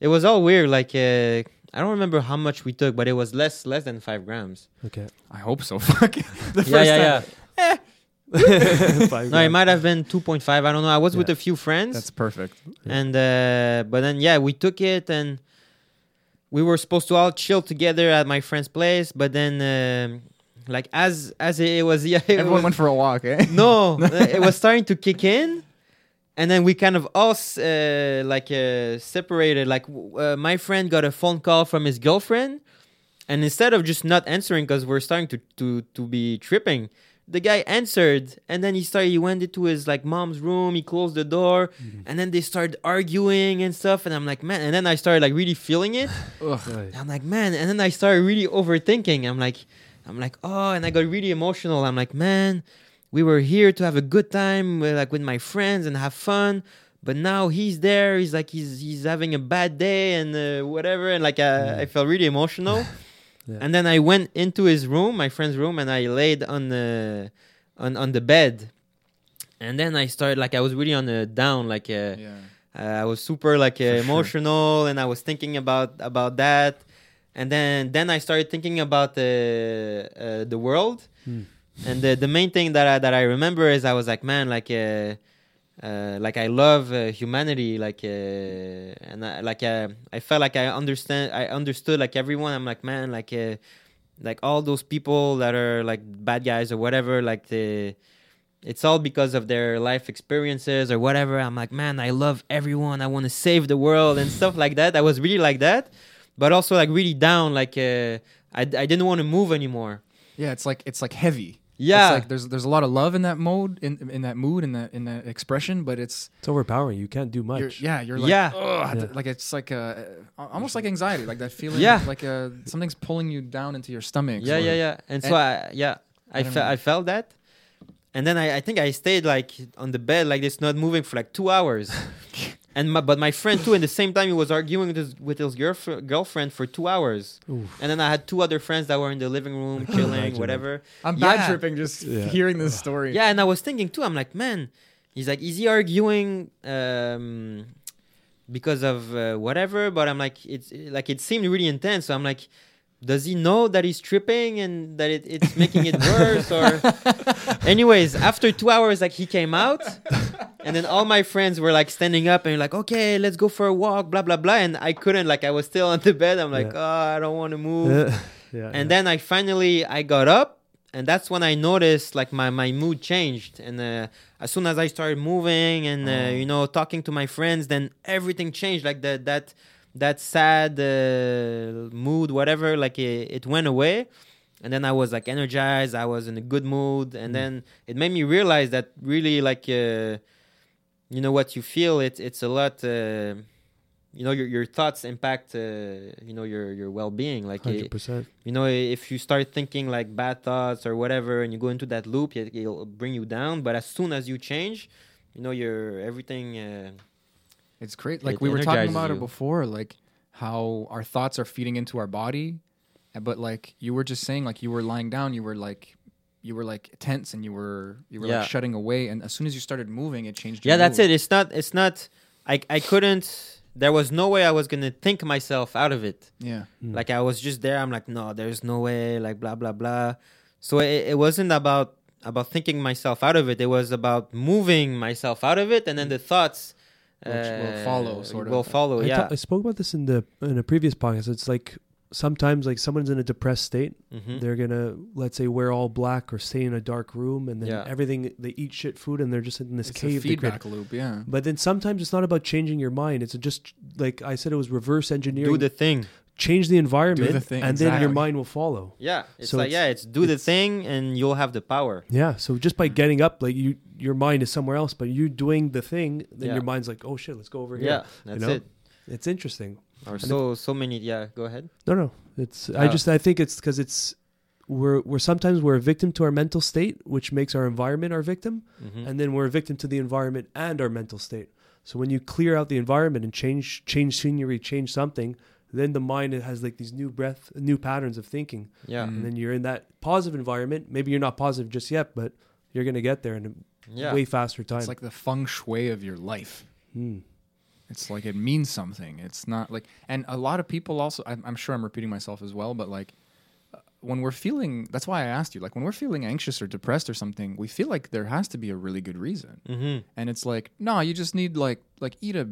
it was all weird. Like uh, I don't remember how much we took, but it was less less than five grams. Okay. I hope so. Fuck. the yeah, yeah, yeah. Five No, it might have been two point five. I don't know. I was with a few friends, That's perfect. and uh, but then yeah, we took it and we were supposed to all chill together at my friend's place. But then, um, like as as it, was, yeah, it Everyone was, went for a walk, eh? no, it was starting to kick in, and then we kind of all uh, like uh, separated. Like uh, my friend got a phone call from his girlfriend, and instead of just not answering because we're starting to to to be tripping, the guy answered, and then he started. He went into his like mom's room. He closed the door, and then they started arguing and stuff. And I'm like, man. And then I started like really feeling it. I'm like, man, and then I started really overthinking. I'm like, I'm like, oh, and I got really emotional. I'm like, man, we were here to have a good time, with, like with my friends and have fun, but now he's there. He's like, he's he's having a bad day and uh, whatever, and like uh, I felt really emotional. Yeah. And then I went into his room, my friend's room, and I laid on the on on the bed. And then I started like I was really on the down, like uh, Yeah. uh, I was super like uh, For sure. emotional, and I was thinking about about that, and then then I started thinking about the uh, the world, Hmm. And the the main thing that I that I remember is I was like, man, like uh, uh, like I love uh, humanity, like uh, and I, like uh, I felt like I understand, I understood like everyone. I'm like, man, like uh, like all those people that are like bad guys or whatever, like the it's all because of their life experiences or whatever. I'm like, man, I love everyone. I want to save the world and stuff like that. I was really like that, but also like really down. Like I I didn't want to move anymore. Yeah, it's like it's like heavy. Yeah. It's like there's there's a lot of love in that mode in in that mood in that in that expression, but it's It's overpowering. You can't do you're, much. yeah, you're like Yeah. Yeah. like it's like uh almost like anxiety, like that feeling Yeah. like uh something's pulling you down into your stomach. Yeah, or- yeah, yeah. And so I, yeah, I, don't fe- I felt that, and then I, I think I stayed like on the bed like this, not moving for like two hours. and my, but my friend too, in the same time, he was arguing with his with his girlf- girlfriend for two hours. Oof. And then I had two other friends that were in the living room chilling, whatever. I'm Yeah. bad tripping just Yeah. hearing this story. Yeah, and I was thinking too. I'm like, man, he's like, is he arguing um, because of uh, whatever? But I'm like, it's like it seemed really intense. So I'm like, does he know that he's tripping and that it, it's making it worse? or, anyways, after two hours, like he came out, and then all my friends were like standing up and like, okay, let's go for a walk, blah blah blah. And I couldn't. Like I was still on the bed. I'm like, Yeah. oh, I don't want to move yeah. yeah. and then I finally I got up, and that's when I noticed like my my mood changed. And uh, as soon as I started moving and uh, Oh. you know talking to my friends, then everything changed. Like that that that sad uh, mood, whatever, like it, it went away. And then I was like energized. I was in a good mood, and Mm. then it made me realize that really like uh, you know what you feel. It's it's a lot. Uh, you know your your thoughts impact uh, you know your your well being. Like hundred percent. you know if you start thinking like bad thoughts or whatever and you go into that loop it, it'll bring you down but as soon as you change you know your everything uh, It's great. Like It we were talking energizes about it before, like how our thoughts are feeding into our body, but like you were just saying, like you were lying down, you were like you were like tense and you were you were Yeah. like shutting away, and as soon as you started moving, it changed. yeah your that's mood. it it's not it's not i i couldn't there was no way i was gonna think myself out of it Yeah, Mm. like i was just there i'm like no there's no way like blah blah blah so it, it wasn't about about thinking myself out of it. It was about moving myself out of it, and then the thoughts Will- will follow, sort of. Will follow. I, yeah. ta- I spoke about this in the in a previous podcast. It's like sometimes like someone's in a depressed state, Mhm. they're gonna let's say wear all black or stay in a dark room, and then Yeah. everything they eat shit food, and they're just in this It's cave. a feedback loop. Yeah. But then sometimes it's not about changing your mind. It's just like I said, it was reverse engineering. Do the thing. Change the environment, thing, and then your mind will follow. Yeah. It's So like it's- yeah, it's do the thing, and you'll have the power. Yeah. So just by getting up, like you, your mind is somewhere else, but you're doing the thing, then Yeah. your mind's like, oh shit, let's go over here. Yeah, that's know? it. It's interesting. Or so so many. Yeah. Go ahead. No, no. It's I Uh, just I think it's because it's we're we're sometimes we're a victim to our mental state, which makes our environment our victim, Mhm. and then we're a victim to the environment and our mental state. So when you clear out the environment and change change scenery, change something, then the mind has like these new breath, new patterns of thinking, yeah. Mm. and then you're in that positive environment. Maybe you're not positive just yet, but you're gonna get there in a Yeah. way faster time. It's like the feng shui of your life. Hmm. It's like it means something. It's not like, and a lot of people also. I'm, I'm sure I'm repeating myself as well, but like uh, when we're feeling, that's why I asked you. Like when we're feeling anxious or depressed or something, we feel like there has to be a really good reason, Mhm. and it's like, no, you just need like like eat a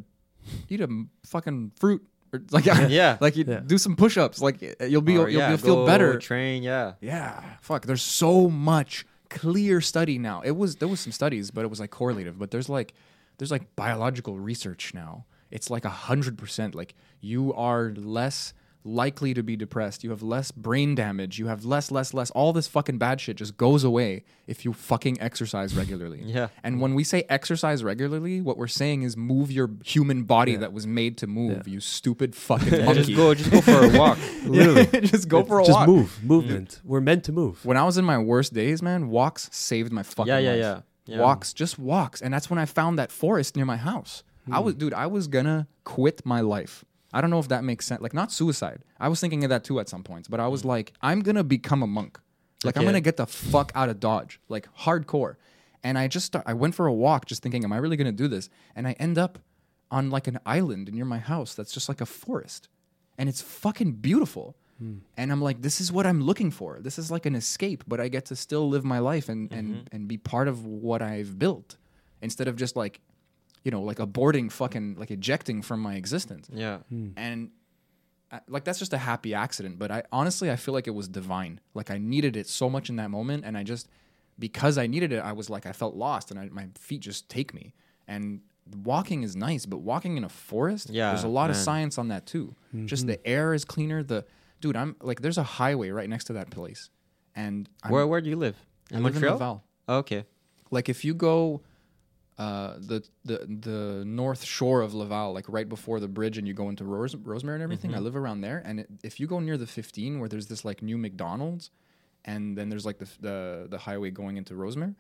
eat a fucking fruit or like Yeah. like you Yeah. do some push-ups. Like uh, you'll be Or, you'll, yeah, you'll feel better. Train. Yeah. Yeah, fuck. There's so much clear study now. It was there was some studies, but it was like correlative. But there's like there's like biological research now. It's like a hundred percent. Like you are less likely to be depressed. You have less brain damage. You have less, less, less. All this fucking bad shit just goes away if you fucking exercise regularly. Yeah. And when we say exercise regularly, what we're saying is move your human body that was made to move. You stupid fucking Yeah, monkey. just go. Just go for a walk. Literally, just go for a just walk. Just move, mm. movement. We're meant to move. When I was in my worst days, man, walks saved my fucking Yeah, yeah, life. yeah. Yeah. Walks, just walks. And that's when I found that forest near my house. I hmm. was, dude, I was gonna quit my life. I don't know if that makes sense. Like, not suicide. I was thinking of that too at some points, but I was mm. like, I'm gonna become a monk. Like, I'm gonna get the fuck out of Dodge, like hardcore. And I just, start, I went for a walk, just thinking, am I really gonna do this? And I end up on like an island near my house that's just like a forest, and it's fucking beautiful. Hmm. And I'm like, this is what I'm looking for. This is like an escape, but I get to still live my life and and mm-hmm. and be part of what I've built, instead of just like, you know, like aborting, fucking like ejecting from my existence. Yeah. Hmm. And I, like that's just a happy accident. But I honestly, I feel like it was divine. Like I needed it so much in that moment, and I just because I needed it, I was like I felt lost, and I, my feet just take me. And walking is nice, but walking in a forest, Yeah, there's a lot of science on that too. Just mm-hmm. the air is cleaner. The dude, I'm like, there's a highway right next to that place, and I'm, Where Where do you live? I In live in Montreal. Laval. Oh, okay. Like if you go. Uh, the the the north shore of Laval, like right before the bridge, and you go into Rose, Rosemère and everything. I live around there, and it, if you go near the 15, where there's this like new McDonald's, and then there's like the the the highway going into Rosemère,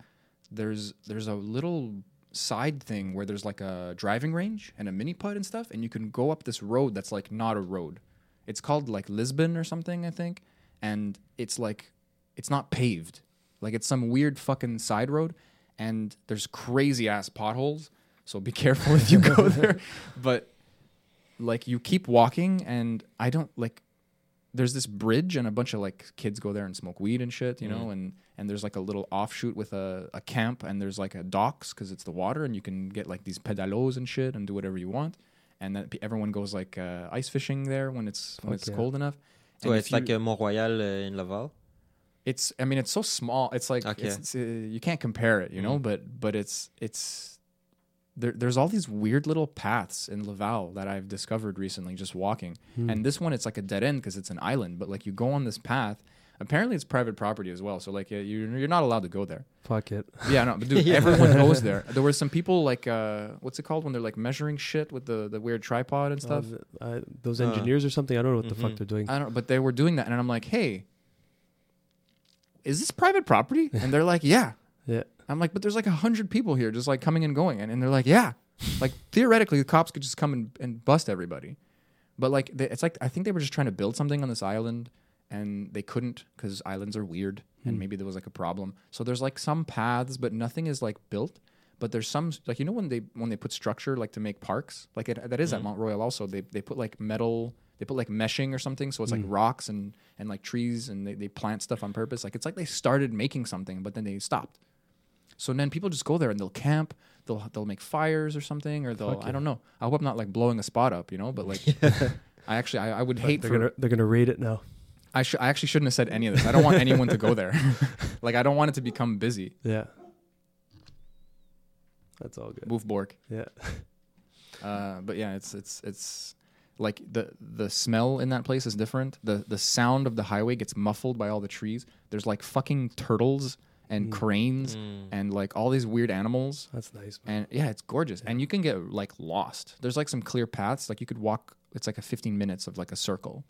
there's there's a little side thing where there's like a driving range and a mini putt and stuff, and you can go up this road that's like not a road. It's called like Lisbon or something, I think, and it's like it's not paved, like it's some weird fucking side road, and there's crazy ass potholes. So be careful if you go there, but like you keep walking, and I don't like there's this bridge and a bunch of like kids go there and smoke weed and shit, you know, and and there's like a little offshoot with a, a camp and there's like a docks because it's the water and you can get like these pedalos and shit and do whatever you want, and then everyone goes like uh, ice fishing there when it's when Fuck it's cold enough. So And it's like you- uh, Mont Royal uh, in Laval. It's I mean it's so small. It's like Okay. it's, it's, uh, you can't compare it, you know. Mhm. But but it's it's there, there's all these weird little paths in Laval that I've discovered recently just walking. And this one it's like a dead end because it's an island. But like you go on this path. Apparently it's private property as well. So like you're you're not allowed to go there. Fuck it. Yeah, no, but dude, Yeah. everyone goes there. There were some people like uh, what's it called when they're like measuring shit with the the weird tripod and stuff. Uh, those Uh, engineers or something. I don't know what the fuck they're doing. I don't, but they were doing that, and I'm like, hey, is this private property? And they're like, yeah. yeah. I'm like, but there's like a hundred people here, just like coming and going, and, and they're like, yeah. Like theoretically, the cops could just come and, and bust everybody, but like they, it's like I think they were just trying to build something on this island, and they couldn't because islands are weird, and hmm. maybe there was like a problem. So there's like some paths, but nothing is like built. But there's some like you know when they when they put structure like to make parks like it, that is at hmm. Mount Royal also they they put like metal they put like meshing or something, so it's like Mm. rocks and and like trees, and they, they plant stuff on purpose. Like it's like they started making something, but then they stopped. So then people just go there and they'll camp. They'll they'll make fires or something, or they'll Fuck I don't know. I hope I'm not like blowing a spot up, you know. But like, I actually I, I would hate they're gonna they're gonna rate it now. I should I actually shouldn't have said any of this. I don't want anyone to go there. like I don't want it to become busy. Yeah. That's all good. Move Bork. Yeah. Uh, but yeah, it's it's it's like the the smell in that place is different. The the sound of the highway gets muffled by all the trees. There's like fucking turtles and Mm. cranes Mm. and like all these weird animals. That's nice. Man. And yeah, it's gorgeous. And you can get like lost. There's like some clear paths. Like you could walk. It's like a 15 minutes of like a circle,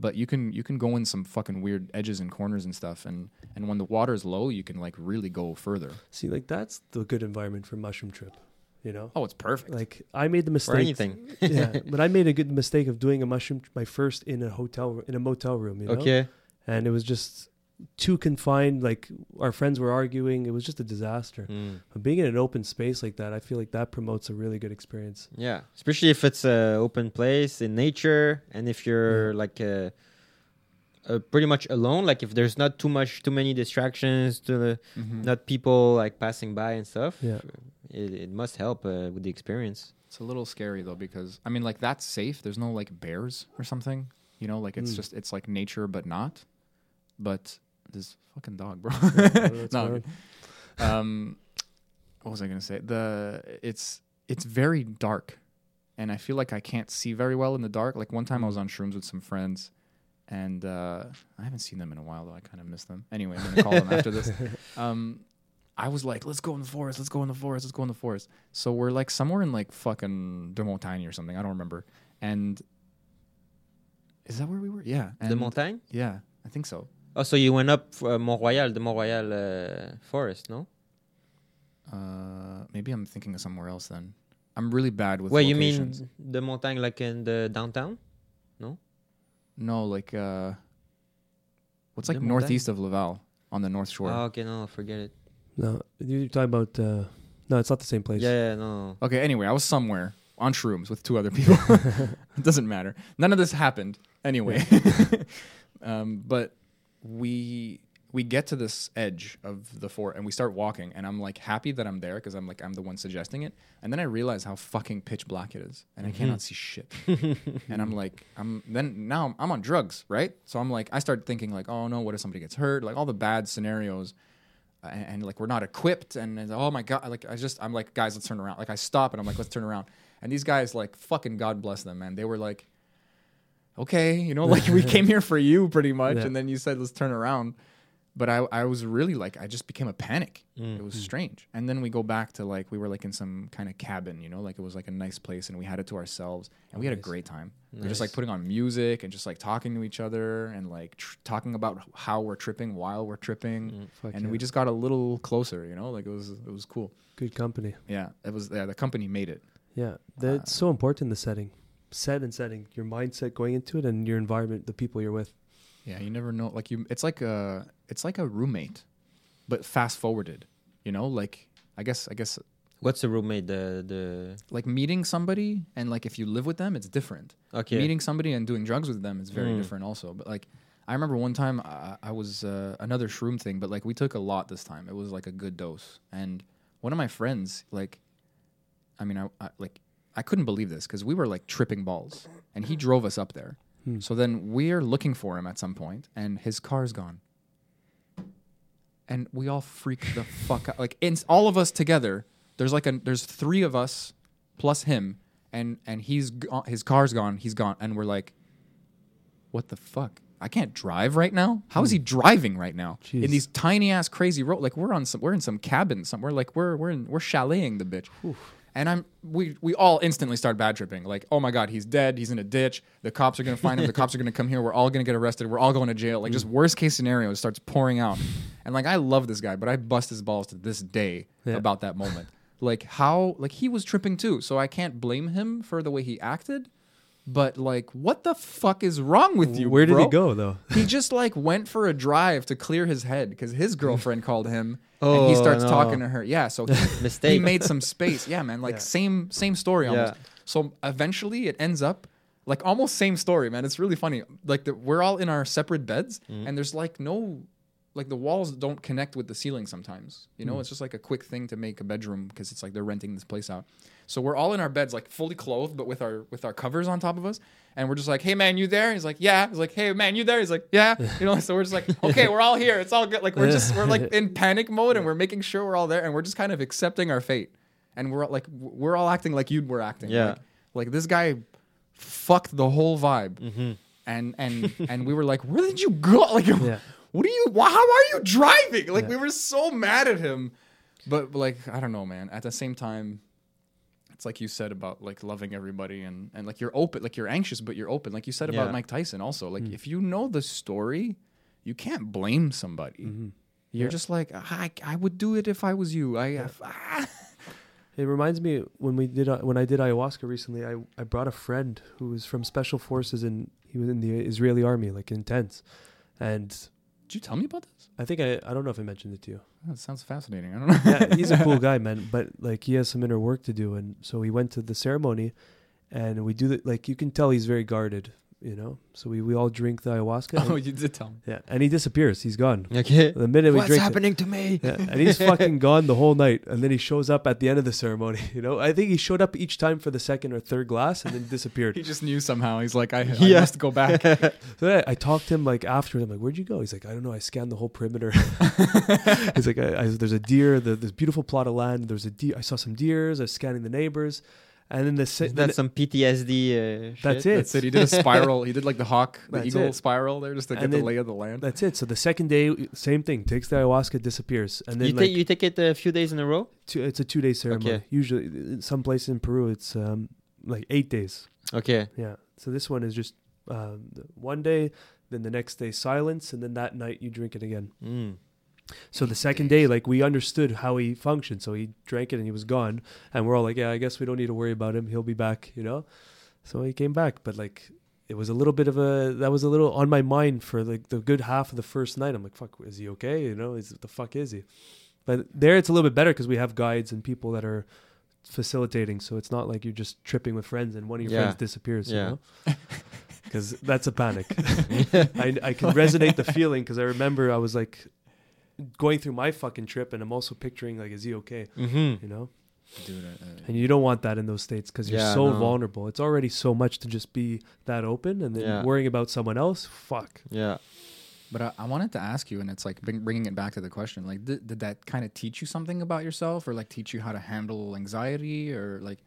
but you can you can go in some fucking weird edges and corners and stuff. And and when the water is low, you can like really go further. See, like that's the good environment for mushroom trip. You know, Oh, it's perfect. like I made the mistake. anything. yeah, but I made a good mistake of doing a mushroom my first in a hotel in a motel room. You know? Okay. and it was just too confined. Like our friends were arguing. It was just a disaster. Mm. But being in an open space like that, I feel like that promotes a really good experience. Yeah, especially if it's a open place in nature, and if you're like uh, uh, pretty much alone. Like if there's not too much, too many distractions, to the, Mhm. not people like passing by and stuff. Yeah. It, it must help uh, with the experience. It's a little scary though because I mean like that's safe. There's no like bears or something. You know, like it's Mm. just it's like nature but not. But this fucking dog, bro. that's no. fine. Um what was I going to say? The it's it's very dark and I feel like I can't see very well in the dark. Like one time I was on shrooms with some friends and uh I haven't seen them in a while though. I kind of miss them. Anyway, I'm to call them after this. Um I was like, let's go in the forest, let's go in the forest, let's go in the forest. So we're like somewhere in like fucking Deux-Montagnes or something. I don't remember. And is that where we were? Yeah. the And- montagne. Yeah, I think so. Oh, so you went up uh, Mont Royal, the Mont Royal uh, forest, no? Uh, maybe I'm thinking of somewhere else then. I'm really bad with. Wait, you mean the montagne like in the downtown? No? Like uh, what's like De northeast of Laval on the North Shore? Oh, okay, no, forget it. No, you're talking about. Uh, no, it's not the same place. Yeah, yeah, no. Okay, anyway, I was somewhere on shrooms with two other people. it doesn't matter. None of this happened anyway. um, but we we get to this edge of the fort and we start walking and I'm like happy that I'm there because I'm like I'm the one suggesting it. And then I realize how fucking pitch black it is and I cannot mm-hmm. see shit. and I'm like I'm then now I'm, I'm on drugs, right? So I'm like I start thinking like, oh no, what if somebody gets hurt? Like all the bad scenarios and, and, like we're not equipped and, and oh my god like i just i'm like guys let's turn around like i stop and i'm like let's turn around and these guys like fucking god bless them man they were like okay you know like we came here for you pretty much Yeah. and then you said let's turn around but I, I was really like i just became a panic Mm. it was strange and then we go back to like we were like in some kind of cabin you know like it was like a nice place and we had it to ourselves and we had a great time we are just like putting on music and just like talking to each other and like tr- talking about how we're tripping while we're tripping Mm. And yeah. we just got a little closer, you know, like it was it was cool. good company. Yeah, it was. Yeah, the company made it. Yeah, that's so important. The setting, set and setting, your mindset going into it, and your environment, the people you're with. Yeah, you never know. Like you, it's like a it's like a roommate, but fast forwarded. You know, like I guess I guess What's a roommate? The the like meeting somebody and like if you live with them, it's different. okay. Meeting somebody and doing drugs with them is very Mm. different also. But like I remember one time I, I was uh, another shroom thing, but like we took a lot this time. It was like a good dose, and one of my friends like, I mean, I, I like I couldn't believe this because we were like tripping balls, and he drove us up there. Hmm. So then we're looking for him at some point, and his car's gone. And we all freak the fuck out. Like, in, all of us together, there's like a there's three of us plus him, and and he's go- uh, his car's gone. He's gone, and we're like, what the fuck? I can't drive right now. How is he hmm. driving right now Jeez. in these tiny ass crazy road? Like we're on some we're in some cabin somewhere. Like we're we're in we're chaleting the bitch. And I'm we we all instantly start bad tripping. Like, oh my god, he's dead. He's in a ditch. The cops are gonna find him. The cops are gonna come here. We're all gonna get arrested. We're all going to jail. Like just mm. worst case scenario it starts pouring out. And like I love this guy, but I bust his balls to this day Yeah. about that moment. Like how like he was tripping too. So I can't blame him for the way he acted. But like, what the fuck is wrong with you? Where did bro? he go though? he just like went for a drive to clear his head because his girlfriend called him and he Oh, starts no. talking to her. Yeah, so he, he made some space. Yeah, man, like Yeah. same same story almost. Yeah. So eventually it ends up like almost same story, man. It's really funny. Like the, we're all in our separate beds, Mm-hmm. and there's like no, like the walls don't connect with the ceiling sometimes. You Mm. know, it's just like a quick thing to make a bedroom because it's like they're renting this place out. So we're all in our beds, like fully clothed, but with our with our covers on top of us, and we're just like, "Hey man, you there?" He's like, "Yeah." He's like, "Hey man, you there?" He's like, "Yeah." You know, so we're just like, "Okay, we're all here. It's all good." Like we're just we're like in panic mode, and we're making sure we're all there, and we're just kind of accepting our fate, and we're like we're all acting like you were acting. Yeah. Like, like this guy fucked the whole vibe, Mm-hmm. and and and we were like, "Where did you go?" Like, Yeah. what are you? Why, how are you driving? Like we were so mad at him, but like I don't know, man. At the same time, it's like you said about like loving everybody and and like you're open, like you're anxious, but you're open. Like you said about Mike Tyson, also. Like if you know the story, you can't blame somebody. You're just like I, I would do it if I was you. I ah. It reminds me when we did uh, when I did ayahuasca recently. I I brought a friend who was from special forces and he was in the Israeli army, like intense. And Did you tell me about this? I think I I don't know if I mentioned it to you. That sounds fascinating. I don't know. yeah, he's a cool guy, man. But like he has some inner work to do, and so we went to the ceremony, and we do the like you can tell he's very guarded, you know. So we, we all drink the ayahuasca. oh, and- you did tell me. yeah, and he disappears. He's gone. Okay. The minute we What's drink, it- happening to me? yeah, and he's fucking gone the whole night, and then he shows up at the end of the ceremony. You know, I think he showed up each time for the second or third glass, and then disappeared. He just knew somehow. He's like, I, I Yeah. must go back. So I, I talked to him like after. I'm like, "Where'd you go?" He's like, "I don't know. I scanned the whole perimeter." He's like, I, I, "There's a deer. The, this beautiful plot of land. There's a deer. I saw some deers. I was scanning the neighbors, and then the se- then That's some PTSD. Uh, That's shit. it. That's it. He did a spiral. He did like the hawk, the That's eagle it. spiral there, just to get And the then- lay of the land. that's it. So the second day, same thing. Takes the ayahuasca, disappears, and then You like take you take it a few days in a row. two, it's a two day ceremony. Okay. Usually, in some places in Peru, it's um, like eight days. Okay. Yeah. So this one is just um, one day, then the next day silence, and then that night you drink it again. Mm. So the second day, like we understood how he functioned. So he drank it and he was gone, and we're all like, yeah, I guess we don't need to worry about him. He'll be back, you know. So he came back, but like it was a little bit of a that was a little on my mind for like the good half of the first night. I'm like, fuck, is he okay? You know, is the fuck is he? But there it's a little bit better because we have guides and people that are facilitating. So it's not like you're just tripping with friends and one of your Yeah. friends disappears. Yeah. You know. Because that's a panic. I, I can resonate the feeling because I remember I was like going through my fucking trip and I'm also picturing like, is he okay? Mm-hmm. You know? Dude, uh, uh, And you don't want that in those states because you're Yeah, so no. vulnerable. It's already so much to just be that open and then Yeah. worrying about someone else. Fuck. Yeah. but I, I wanted to ask you, and it's like bringing it back to the question. Like, did, did that kind of teach you something about yourself, or like teach you how to handle anxiety, or like?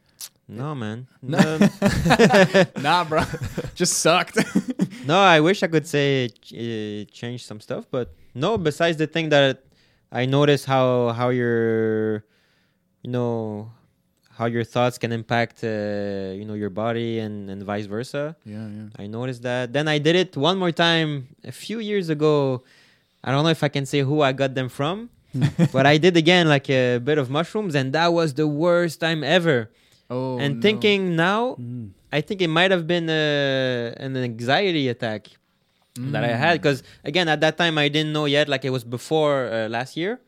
No, man. No. Nah, bro, just sucked. no, I wish I could say uh, change some stuff, but no. Besides the thing that I notice how how your, you know, how your thoughts can impact, uh, you know, your body and and vice versa. yeah, yeah. I noticed that. Then I did it one more time a few years ago. I don't know if I can say who I got them from, but I did again like a bit of mushrooms, and that was the worst time ever. Oh, and no. thinking now, Mm. I think it might have been uh, an anxiety attack that I Mm. had because again at that time I didn't know yet. Like it was before uh, last year,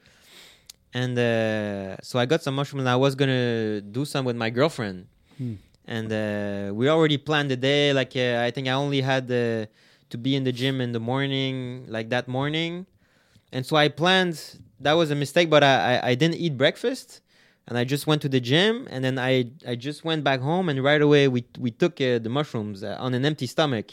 and uh, so I got some mushrooms. and I was gonna do some with my girlfriend, Hmm. and uh, we already planned the day. Like uh, I think I only had uh, to be in the gym in the morning, like that morning, and so I planned. That was a mistake, but I I, I didn't eat breakfast. And I just went to the gym, and then I, I just went back home, and right away we we took uh, the mushrooms uh, on an empty stomach.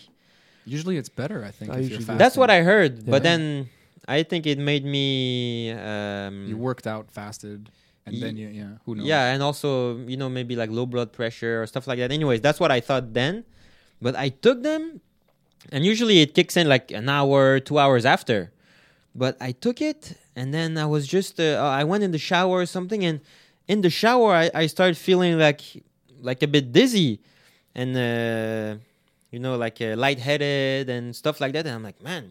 Usually it's better, I think. I if you're usually. That's what. I heard, Yeah. but then I think it made me. Um, You worked out, fasted, and Ye- then you, yeah, who knows? yeah, and also you know maybe like low blood pressure or stuff like that. Anyways, that's what I thought then, but I took them, and usually it kicks in like an hour, two hours after. But I took it, and then I was just uh, I went in the shower or something, and in the shower I, I started feeling like like a bit dizzy, and uh, you know like uh, lightheaded and stuff like that. And I'm like, man,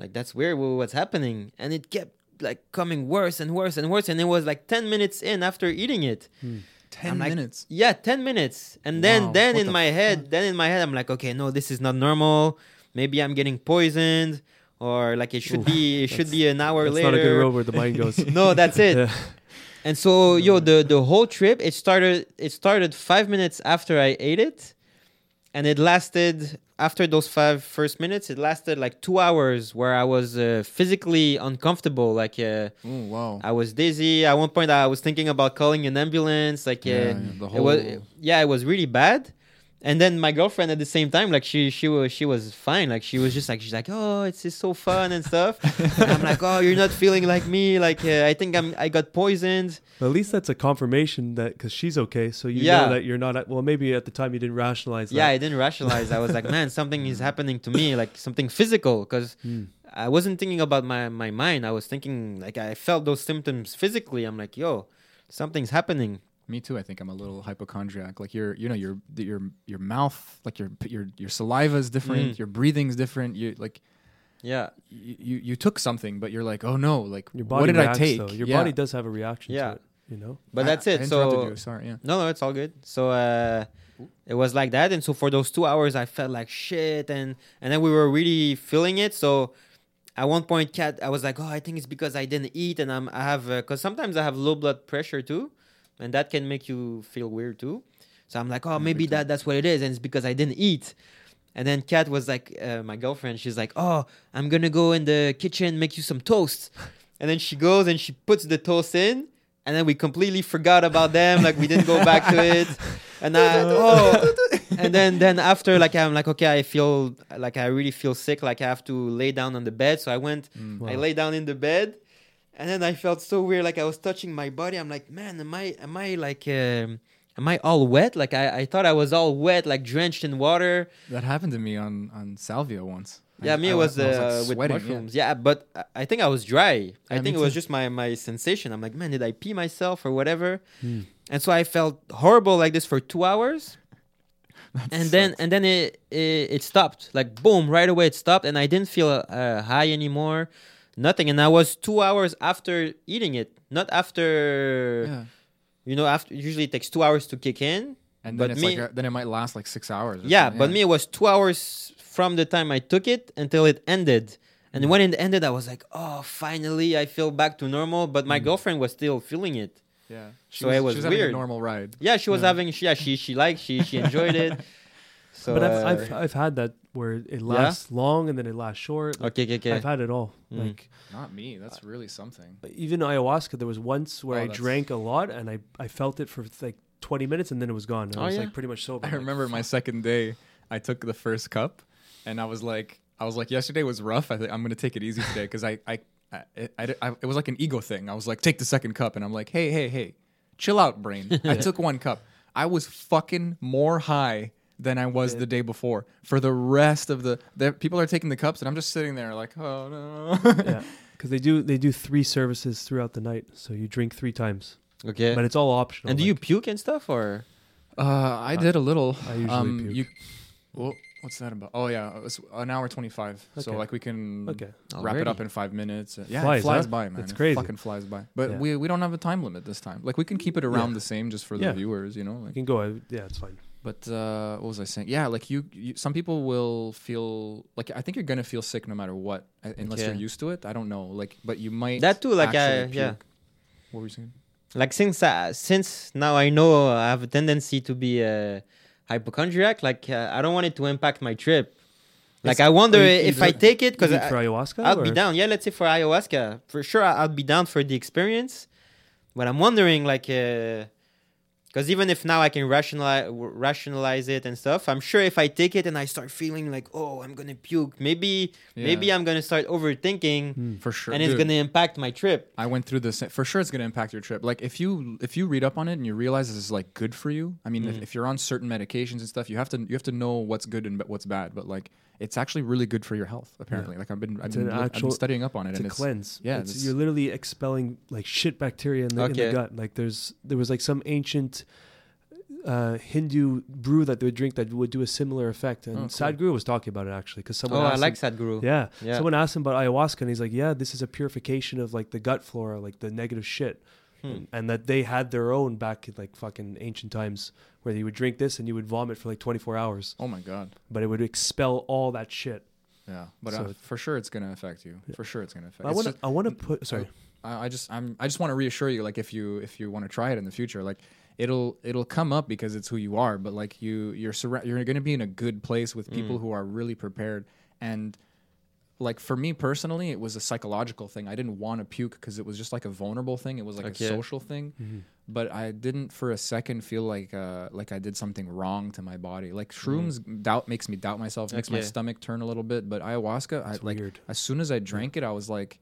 like that's weird. What's happening? And it kept like coming worse and worse and worse, and it was like ten minutes in after eating it. ten like- minutes. Yeah, ten minutes, and then Wow, then in the my head, then in my head, I'm like, okay, no, this is not normal. Maybe I'm getting poisoned, or like it should Oof, be it should be an hour That's later. not a good road where the mind goes. no, that's it. Yeah. And so, yo, the the whole trip, it started it started five minutes after I ate it, and it lasted after those five first minutes. It lasted like two hours where I was uh, physically uncomfortable. Like uh, Oh wow. I was dizzy. At one point, I was thinking about calling an ambulance. Like uh, Yeah, the it was yeah, it was really bad. And then my girlfriend at the same time, like she she was she was fine. Like she was just like she's like, oh, it's just so fun and stuff. and I'm like, oh, you're not feeling like me. Like uh, I think I'm I got poisoned. At least that's a confirmation that because she's okay, so you Yeah. know that you're not. At, well, maybe at the time you didn't rationalize Yeah, I didn't rationalize. I was like, man, something is happening to me, like something physical, because Hmm. I wasn't thinking about my my mind. I was thinking like I felt those symptoms physically. I'm like, yo, something's happening. Me too. I think I'm a little hypochondriac. Like your, you know, your your your mouth, like your your your saliva is different. Mm. Your breathing's different. You like Yeah, you, you you took something, but you're like, oh no, like Your body what did reacts, I take? Though. Your Yeah. body does have a reaction Yeah. to it. You know. but I- that's I it. interrupted so you. sorry. Yeah. No, no, it's all good. So uh, it was like that, and so for those two hours, I felt like shit, and and then we were really feeling it. So at one point, cat, I was like, oh, I think it's because I didn't eat, and I'm I have because sometimes I have low blood pressure too, and that can make you feel weird too. So I'm like, oh, maybe that that's what it is, and it's because I didn't eat. And then Kat was like, uh, my girlfriend, she's like, oh, I'm gonna go in the kitchen make you some toast. And then she goes and she puts the toast in, and then we completely forgot about them. Like we didn't go back to it. And I, oh, and then then after like I'm like okay, I feel like I really feel sick. Like I have to lay down on the bed. So I went, Mm. I lay down in the bed, and then I felt so weird. Like I was touching my body. I'm like, man, am I am I like um, am I all wet? Like I, I thought I was all wet, like drenched in water. That happened to me on on salvia once. I- Yeah, me I it was, I like, uh, with sweating, yeah. mushrooms. Yeah. but I- I think I was dry. I think it was too. just my my sensation. I'm like, man, did I pee myself or whatever? Hmm. And so I felt horrible like this for two hours, That and then and then it, it it stopped. Like boom, right away it stopped, and I didn't feel uh, high anymore, nothing. And I was two hours after eating it, not after. yeah. You know, after usually it takes two hours to kick in. And but then it's me- like a, then it might last like six hours. or Yeah, something, but me it was two hours from the time I took it until it ended. And when it ended, I was like, "Oh, finally, I feel back to normal." But my Mm. girlfriend was still feeling it. Yeah. She So it was she was weird. a normal ride. Yeah, she was Yeah. having. She, yeah, she she liked. She she enjoyed it. So, but I've, uh, I've I've had that where it lasts long and then it lasts short. Like, okay, okay, okay. I've had it all. Mm. Like Not me. That's really something. even ayahuasca, there was once where Oh, I that's- drank a lot and I I felt it for like 20 minutes and then it was gone. And Oh, I was yeah? like pretty much sober. I like, remember my second day. I took the first cup, and I was like, I was like, yesterday was rough. I think I'm gonna take it easy today because I, I, I, I, I, it was like an ego thing. I was like, take the second cup, and I'm like, hey, hey, hey, chill out, brain. I took one cup. I was fucking more high than I was the day before. For the rest of the, the people are taking the cups, and I'm just sitting there like, oh no. yeah, because they do they do three services throughout the night, so you drink three times, okay. but it's all optional. and do you puke and stuff, or Uh, I did a little. I usually um, puke. You, well, what's that about? Oh yeah, it's an hour twenty five. So like we can Okay, wrap it up in five minutes. Uh, Yeah, Flies, it flies huh? by, man. It's It crazy. fucking flies by. But Yeah. we we don't have a time limit this time. Like we can keep it around Yeah. the same just for Yeah. the viewers, you know. I Like, can go. I, yeah, it's fine. But uh, what was I saying? Yeah, like you, you, some people will feel like I think you're gonna feel sick no matter what, uh, unless Okay. you're used to it. I don't know, like, but you might that too? Like, I, yeah. What were you saying? like since uh, since now I know I have a tendency to be a hypochondriac. Like, uh, I don't want it to impact my trip. Like, It's- I wonder you- if you I take it because for ayahuasca? I'll be down. Yeah, let's say for ayahuasca, for sure, I'll be down for the experience. But I'm wondering, like, because even if now I can rationalize rationalize it and stuff, I'm sure if I take it and I start feeling like, oh, I'm gonna puke, maybe maybe I'm gonna start overthinking, Hmm. For sure, and it's Dude, gonna impact my trip. I went through this. For sure, it's going to impact your trip. Like if you if you read up on it and you realize this is like good for you. I mean, Mm. if, if you're on certain medications and stuff, you have to you have to know what's good and what's bad. But like, it's actually really good for your health. Apparently, like I've been I've been, look- I've been studying up on it, It's and a it's cleanse. yeah, It's- it's- you're literally expelling like shit bacteria in the, in the gut. Like there's there was like some ancient uh, Hindu brew that they would drink that would do a similar effect. And Oh, cool. Sadhguru was talking about it actually because someone. Oh, I like him, Sadhguru. yeah, Yeah. someone asked him about ayahuasca and he's like, yeah, this is a purification of like the gut flora, like the negative shit. Hmm. And, that they had their own back in like fucking ancient times where you would drink this and you would vomit for like 24 hours, oh my god, but it would expel all that shit. yeah. But So uh, for sure, it's going to affect you. Yeah. For sure, it's going to affect. I want to I want to put sorry. I, I just I'm I just want to reassure you, like if you if you want to try it in the future, like it'll it'll come up because it's who you are. But like you you're surra- you're going to be in a good place with people who are really prepared and. Like for me personally, it was a psychological thing. I didn't want to puke because it was just like a vulnerable thing. It was like Okay. a social thing but I didn't for a second feel like uh, like I did something wrong to my body. Like shrooms doubt makes me doubt myself, makes my stomach turn a little bit. But ayahuasca, I, like weird. as soon as I drank it, I was like,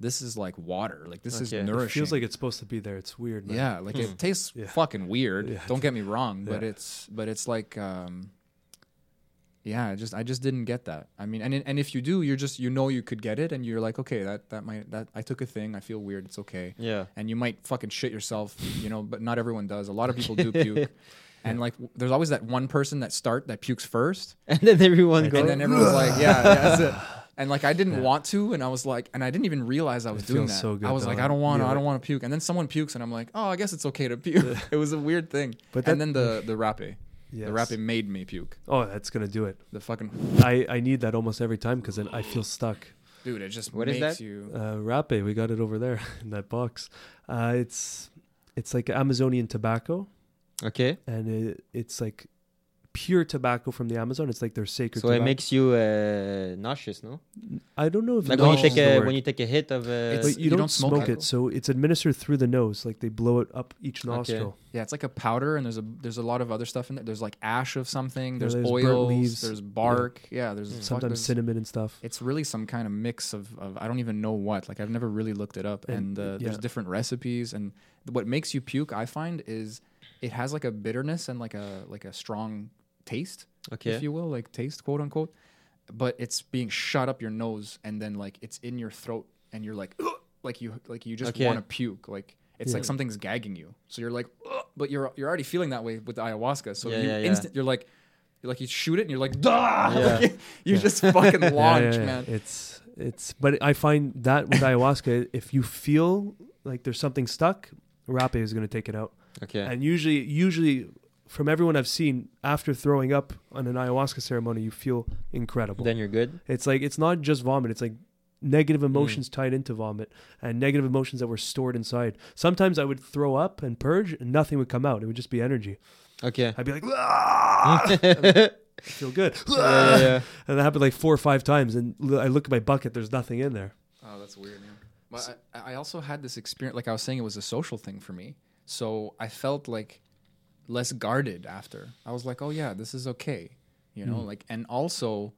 "This is like water. Like this is Okay. It nourishing." It feels like it's supposed to be there. It's weird. Man. yeah, like it tastes Yeah. fucking weird. Yeah. Don't get me wrong, but Yeah. it's but it's like. um yeah, I just I just didn't get that. I mean, and and if you do, you're just you know you could get it, and you're like, okay, that that might that I took a thing. I feel weird. It's okay Yeah. and you might fucking shit yourself, you know, but not everyone does. A lot of people do puke. And like, w- there's always that one person that start that pukes first, And then everyone goes. and then everyone's like, "Yeah, yeah, that's it." And like, I didn't want to, and I was like, and I didn't even realize I was It doing feels that. so good, I was like. I don't want to, Yeah. I don't want to puke. And then someone pukes, and I'm like, oh, I guess it's okay to puke. it was a weird thing. But and that- then the the rapé, Yes. the rapé made me puke. Oh, that's gonna do it. The fucking I I need that almost every time because then I feel stuck. dude, it just What is makes that? you. Uh, Rapé, we got it over there in that box. Uh, it's it's like Amazonian tobacco, okay. and it, it's like pure tobacco from the Amazon. It's like their sacred. So it makes you uh, nauseous, no? I don't know if Like when you take a when you take a hit of uh, It's- but you, you don't, don't smoke smoke it. it, so it's administered through the nose. Like they blow it up each Okay. nostril. Yeah, it's like a powder, and there's a there's a lot of other stuff in there. There's like ash of something. Yeah, There's, there's burnt oils. leaves. There's bark. Yeah, there's fuck, Sometimes there's- cinnamon and stuff. It's really some kind of mix of, of I don't even know what. Like I've never really looked it up, and, And, uh, there's different recipes. And what makes you puke, I find, is it has like a bitterness and like a like a strong taste, okay. if you will, like taste, quote unquote. But it's being shot up your nose, and then like it's in your throat, and you're like, "Ugh," like you like you just Okay. want to puke. Like it's like something's gagging you, so you're like, "Ugh," but you're you're already feeling that way with the ayahuasca. So Yeah, you yeah, yeah. instant, you're like. You're like you shoot it and you're like, Dah! Yeah. Like, you, you just fucking Yeah, launch, yeah, yeah. man. It's it's. But I find that with ayahuasca, if you feel like there's something stuck, rapé is going to take it out. Okay. And usually, usually, from everyone I've seen, after throwing up on an ayahuasca ceremony, you feel incredible. Then you're good. it's like it's not just vomit. It's like negative emotions tied into vomit and negative emotions that were stored inside. Sometimes I would throw up and purge, and nothing would come out. It would just be energy. Okay. I'd be like, "Ah!" I feel good, yeah, yeah. and that happened like four or five times. And I look at my bucket, there's nothing in there. Oh, that's weird, man. But I, I also had this experience, like I was saying, it was a social thing for me. So I felt like less guarded after. I was like, oh yeah, this is okay, you know. Hmm. Like, and also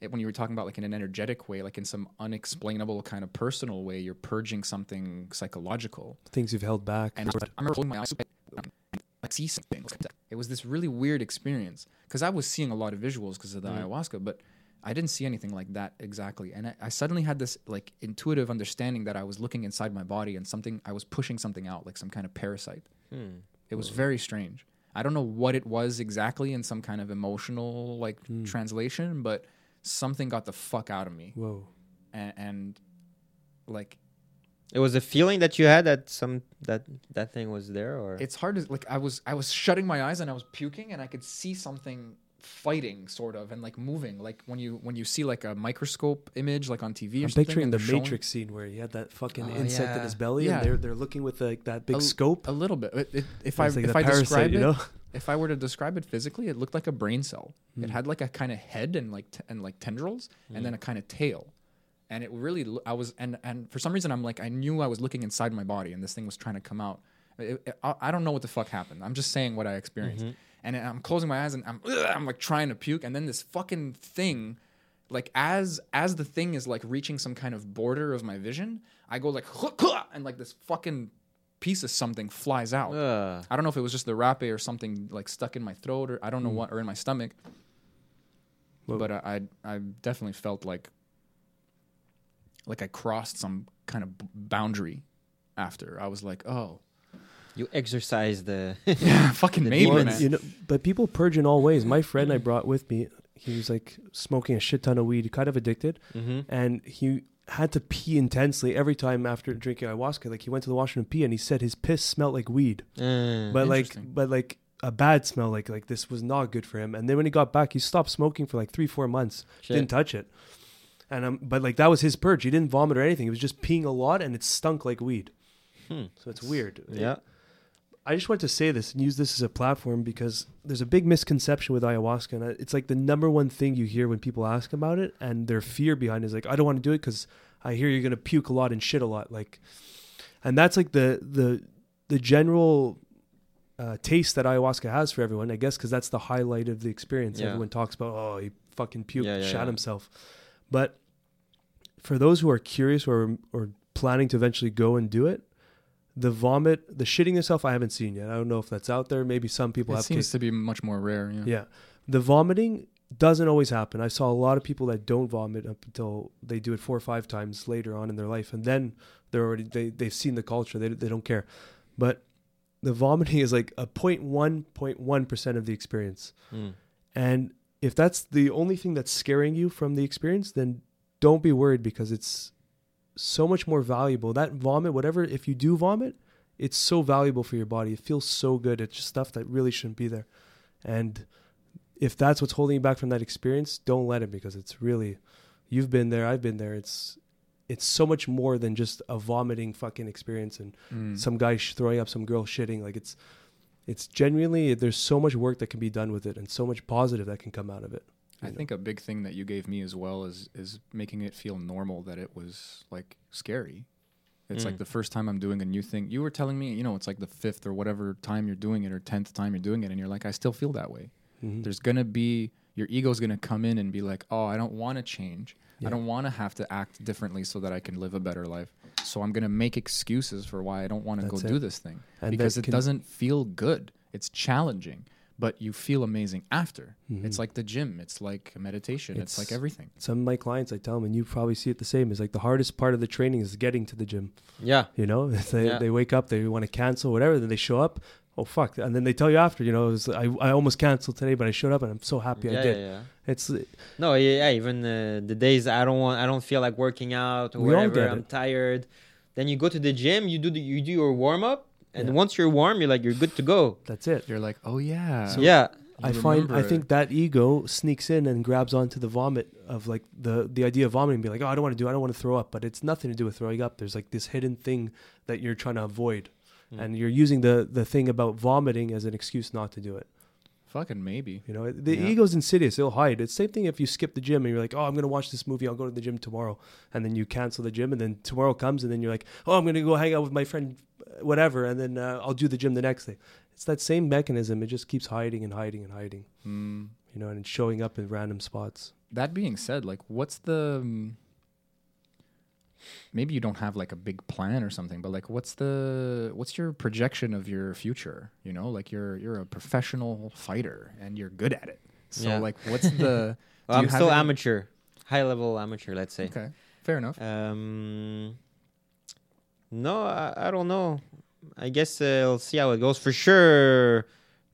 it, when you were talking about like in an energetic way, like in some unexplainable kind of personal way, you're purging something psychological. Things you've held back. And I remember closing my eyes and um, I see something. It was this really weird experience because I was seeing a lot of visuals because of the hmm. ayahuasca, but I didn't see anything like that exactly. And I, I suddenly had this like intuitive understanding that I was looking inside my body and something I was pushing something out, like some kind of parasite. Hmm. It was very strange. I don't know what it was exactly in some kind of emotional like hmm. translation, but something got the fuck out of me, Whoa. and, and like It was a feeling that you had that some that that thing was there, or? It's hard to like i was i was shutting my eyes and i was puking and i could see something fighting sort of and like moving. Like when you when you see like a microscope image like on tv or I'm something picturing the showing- Matrix scene where he had that fucking Oh, insect in his belly, Yeah. and they're they're looking with like that big A- scope. a little bit. It- it- if i like if i parasite, describe you it know. if i were to describe it physically it looked like a brain cell. Hmm. it had like a kind of head and like t- and like tendrils and then a kind of tail. And it really lo- i was and and for some reason i'm like i knew i was looking inside my body and this thing was trying to come out. It- it- I, I don't know what the fuck happened. I'm just saying what i experienced and i'm closing my eyes and i'm ugh, i'm like trying to puke and then this fucking thing like as as the thing is like reaching some kind of border of my vision i go like and like this fucking piece of something flies out Uh, I don't know if it was just the rapé or something like stuck in my throat or I don't know what or in my stomach. Whoa. But I, I I definitely felt like like I crossed some kind of b- boundary after. I was like, oh, you exercise the. yeah, fucking The maybe, demons. man. you know, but people purge in all ways. My friend I brought with me, he was like smoking a shit ton of weed, kind of addicted, mm-hmm. and he had to pee intensely every time after drinking ayahuasca. Like he went to the washroom and pee, and he said his piss smelled like weed, Uh, but like, but like a bad smell. Like like this was not good for him. And then when he got back, he stopped smoking for like three four months. shit. Didn't touch it. And um, but like that was his purge. He didn't vomit or anything. He was just peeing a lot, and it stunk like weed. Hmm. So it's weird. Yeah. I just want to say this and use this as a platform because there's a big misconception with ayahuasca, and it's like the number one thing you hear when people ask about it, and their fear behind it is like, I don't want to do it because I hear you're gonna puke a lot and shit a lot, like, and that's like the the the general uh, taste that ayahuasca has for everyone, I guess, because that's the highlight of the experience. Yeah. Everyone talks about, oh, he fucking puked, Yeah, yeah, shot himself, but for those who are curious or or planning to eventually go and do it, the vomit, the shitting yourself, I haven't seen yet. I don't know if that's out there. Maybe some people have. It have. seems cases. to be much more rare. Yeah. Yeah, the vomiting doesn't always happen. I saw a lot of people that don't vomit up until they do it four or five times later on in their life, and then they're already they they've seen the culture. They they don't care, but the vomiting is like a 0.1 percent of the experience. Mm. And if that's the only thing that's scaring you from the experience, then don't be worried because it's so much more valuable. That vomit, whatever, if you do vomit, it's so valuable for your body. It feels so good. It's just stuff that really shouldn't be there. And if that's what's holding you back from that experience, don't let it because it's really you've been there, I've been there. It's it's so much more than just a vomiting fucking experience and Mm. some guy sh- throwing up, some girl shitting. Like it's, it's genuinely there's so much work that can be done with it, and so much positive that can come out of it. I know? think a big thing that you gave me as well is is making it feel normal that it was like scary. It's like Mm. the first time I'm doing a new thing. You were telling me, you know, it's like the fifth or whatever time you're doing it or tenth time you're doing it, and you're like, I still feel that way. Mhm. There's gonna be your ego's gonna come in and be like, oh, I don't want to change. Yeah. I don't want to have to act differently so that I can live a better life. So I'm gonna make excuses for why I don't want to go That's do this thing And because it doesn't feel good. It's challenging, but you feel amazing after. It's Mhm. like the gym. It's like meditation. It's, like everything. some of my clients, I tell them, and you probably see it the same. Is like the hardest part of the training is getting to the gym. Yeah. You know, they Yeah. they wake up, they want to cancel, whatever. Then they show up. Oh fuck! And then they tell you after, you know, was, I I almost canceled today, but I showed up, and I'm so happy yeah, I did. yeah, yeah. It's No, yeah, yeah, even uh, the days I don't want, I don't feel like working out or We whatever. I'm it. tired. Then you go to the gym, you do the, you do your warm up, and Yeah. once you're warm, you're like you're good to go. that's it. You're like, oh yeah. yeah, I find I think that ego sneaks in and grabs onto the vomit of like the the idea of vomiting, be like, oh, I don't want to do, I don't want to throw up, but it's nothing to do with throwing up. There's like this hidden thing that you're trying to avoid, Mm. and you're using the the thing about vomiting as an excuse not to do it. fucking maybe. You know, the Yeah. ego's insidious; it'll hide. It's the same thing if you skip the gym and you're like, oh, I'm gonna watch this movie, I'll go to the gym tomorrow, and then you cancel the gym, and then tomorrow comes, and then you're like, oh, I'm gonna go hang out with my friend, whatever, and then uh, I'll do the gym the next day. It's that same mechanism. It just keeps hiding and hiding and hiding Mm. you know, and it's showing up in random spots. That being said, like, what's the? um, Maybe you don't have like a big plan or something, but like, what's the what's your projection of your future? You know, like you're you're a professional fighter and you're good at it. So Yeah. like, what's the? Well, I'm still any- amateur, high level amateur, let's say. Okay, fair enough. Um, no, I, I don't know. I guess uh, I'll see how it goes. For sure,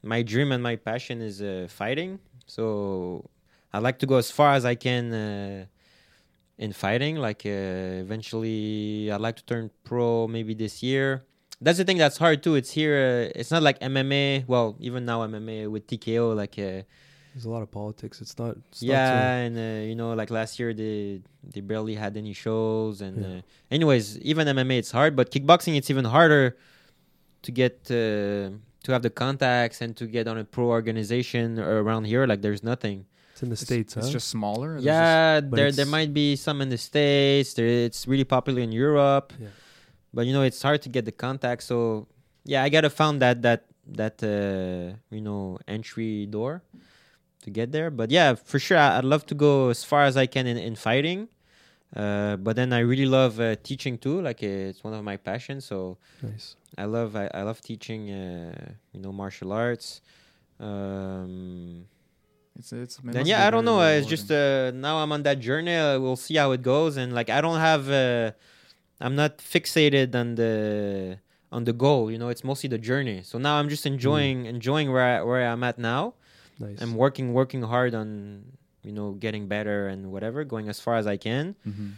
my dream and my passion is uh, fighting. So I'd like to go as far as I can uh, in fighting. Like uh, eventually, I'd like to turn pro maybe this year. That's the thing that's hard too. It's here. Uh, it's not like MMA. Well, even now MMA with TKO, like. There's a lot of politics. It's not. It's yeah, and uh, you know, like last year they they barely had any shows, and Yeah. uh, anyways, even MMA it's hard, but kickboxing it's even harder to get uh, to have the contacts and to get on a pro organization around here. Like there's nothing. It's in the It's- states, It's huh? just smaller. Yeah, but there there might be some in the states. There, it's really popular in Europe, Yeah. but you know it's hard to get the contacts. So yeah, I gotta found that that that uh, you know entry door to get there. But yeah, for sure, I- I'd love to go as far as I can in, in fighting. Uh, but then I really love uh, teaching too. Like uh, it's one of my passions. So nice. I love I, I love teaching. Uh, you know, martial arts. Um, It's it's. it then yeah, I don't know. Uh, it's just uh, now I'm on that journey. Uh, we'll see how it goes. And like I don't have, uh, I'm not fixated on the on the goal. You know, it's mostly the journey. So now I'm just enjoying enjoying where I, where I'm at now. Nice. I'm working working hard on you know getting better and whatever, going as far as I can. Mhm.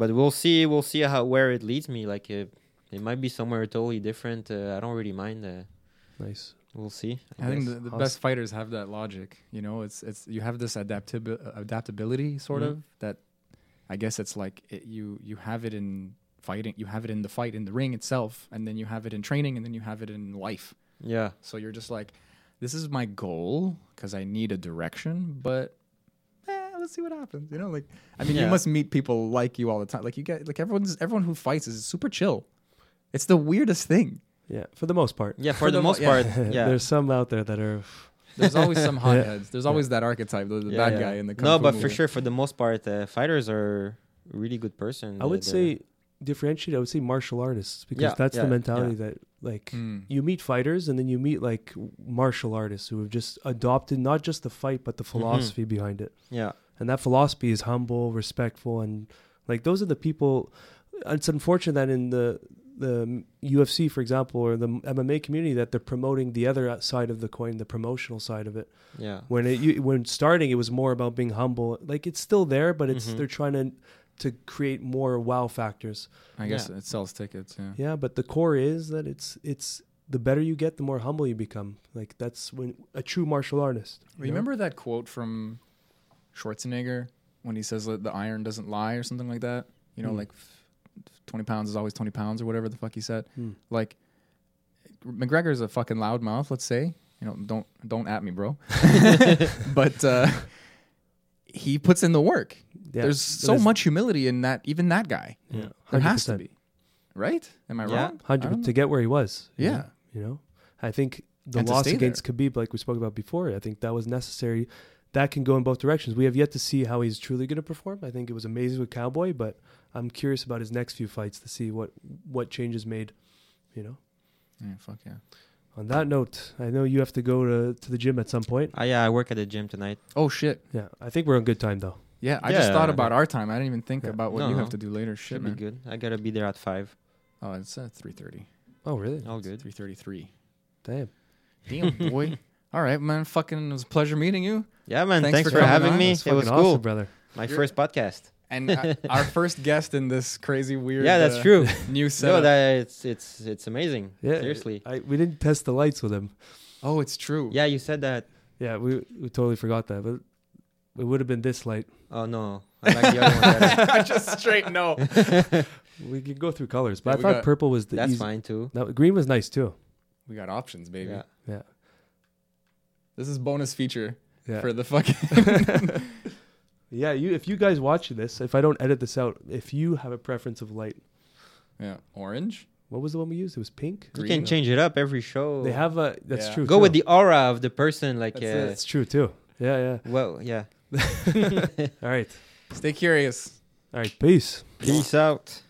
But we'll see. We'll see how where it leads me. Like uh, it might be somewhere totally different. Uh, I don't really mind. Uh, nice. we'll see. I think guess. the, the best fighters have that logic. You know, it's it's you have this adaptabi- adaptability sort Mhm. of that. I guess it's like it, you you have it in fighting. You have it in the fight in the ring itself, and then you have it in training, and then you have it in life. Yeah. So you're just like, this is my goal because I need a direction, but eh, let's see what happens. You know, like I mean, you must meet people like you all the time. Like you get like everyone's everyone who fights is super chill. It's the weirdest thing. Yeah, for the most part. Yeah, for, For the, the most yeah. part. Yeah. There's some out there that are. There's always some hotheads. There's always that archetype, the, the Yeah, bad yeah. guy in the Kung No, Fu but for sure, for the most part, uh, fighters are really good person. I would say differentiate. I would say martial artists because Yeah, that's yeah, the mentality that like Mm. you meet fighters and then you meet like martial artists who have just adopted not just the fight but the Mm-hmm. philosophy behind it. Yeah. and that philosophy is humble, respectful, and like those are the people. It's unfortunate that in the the UFC, for example, or the MMA community, that they're promoting the other side of the coin, the promotional side of it. Yeah. When it you, when starting, it was more about being humble. Like it's still there, but it's Mhm. they're trying to to create more wow factors. I guess Yeah. it sells tickets. Yeah. Yeah, but the core is that it's it's the better you get, the more humble you become. Like that's when a true martial artist. you know? Remember that quote from Schwarzenegger when he says that the iron doesn't lie or something like that? You know, Hmm. like f- 20 pounds is always 20 pounds or whatever the fuck he said. Hmm. Like is a fucking loudmouth, let's say. You know, don't don't at me, bro. but uh he puts in the work. Yeah, There's so much humility in that even that guy. Yeah, There has to be. Right? Am I Yeah. wrong? I hundred to get where he was. Yeah. know? you know, I think the And loss stay against Khabib, like we spoke about before, I think that was necessary. That can go in both directions. We have yet to see how he's truly going to perform. I think it was amazing with Cowboy, but I'm curious about his next few fights to see what what changes made. You know. Yeah, fuck yeah. On that note, I know you have to go to to the gym at some point. Ah, yeah, I work at the gym tonight. Oh shit. Yeah, I think we're on good time though. Yeah, I just thought about our time. I didn't even think Yeah. about what No, you no. have to do later. Shit, Should be good. I gotta be there at five. Oh, it's at 3:30. Oh, really? All good. 3:33. Damn. Damn, boy. All right, man. Fucking, it was a pleasure meeting you. Yeah, man. Thanks Thanks, for for, having on. me. It was cool. awesome, brother. My You're- first podcast. And uh, our first guest in this crazy, weird. Yeah, that's uh, true. New set. No, that it's it's it's amazing. Yeah, Seriously. I, we didn't test the lights with him. oh, it's true. Yeah, you said that. Yeah, we we totally forgot that, but it would have been this light. Oh no, I like the other one better. just straight no. We could go through colors, but Yeah, I we thought got- purple was the That's easy. fine too. No, green was nice too. We got options, baby. Yeah. Yeah, This is bonus feature yeah, for the fucking. yeah. You, if you guys watch this, if I don't edit this out, if you have a preference of light, yeah, orange. what was the one we used? It was pink. You Green. can change it up every show. They have a. That's Yeah. true. Go too. with the aura of the person. Like, That's, uh, that's true too. Yeah, yeah. well, yeah. yeah. All right, Stay curious. all right. Peace. Peace out.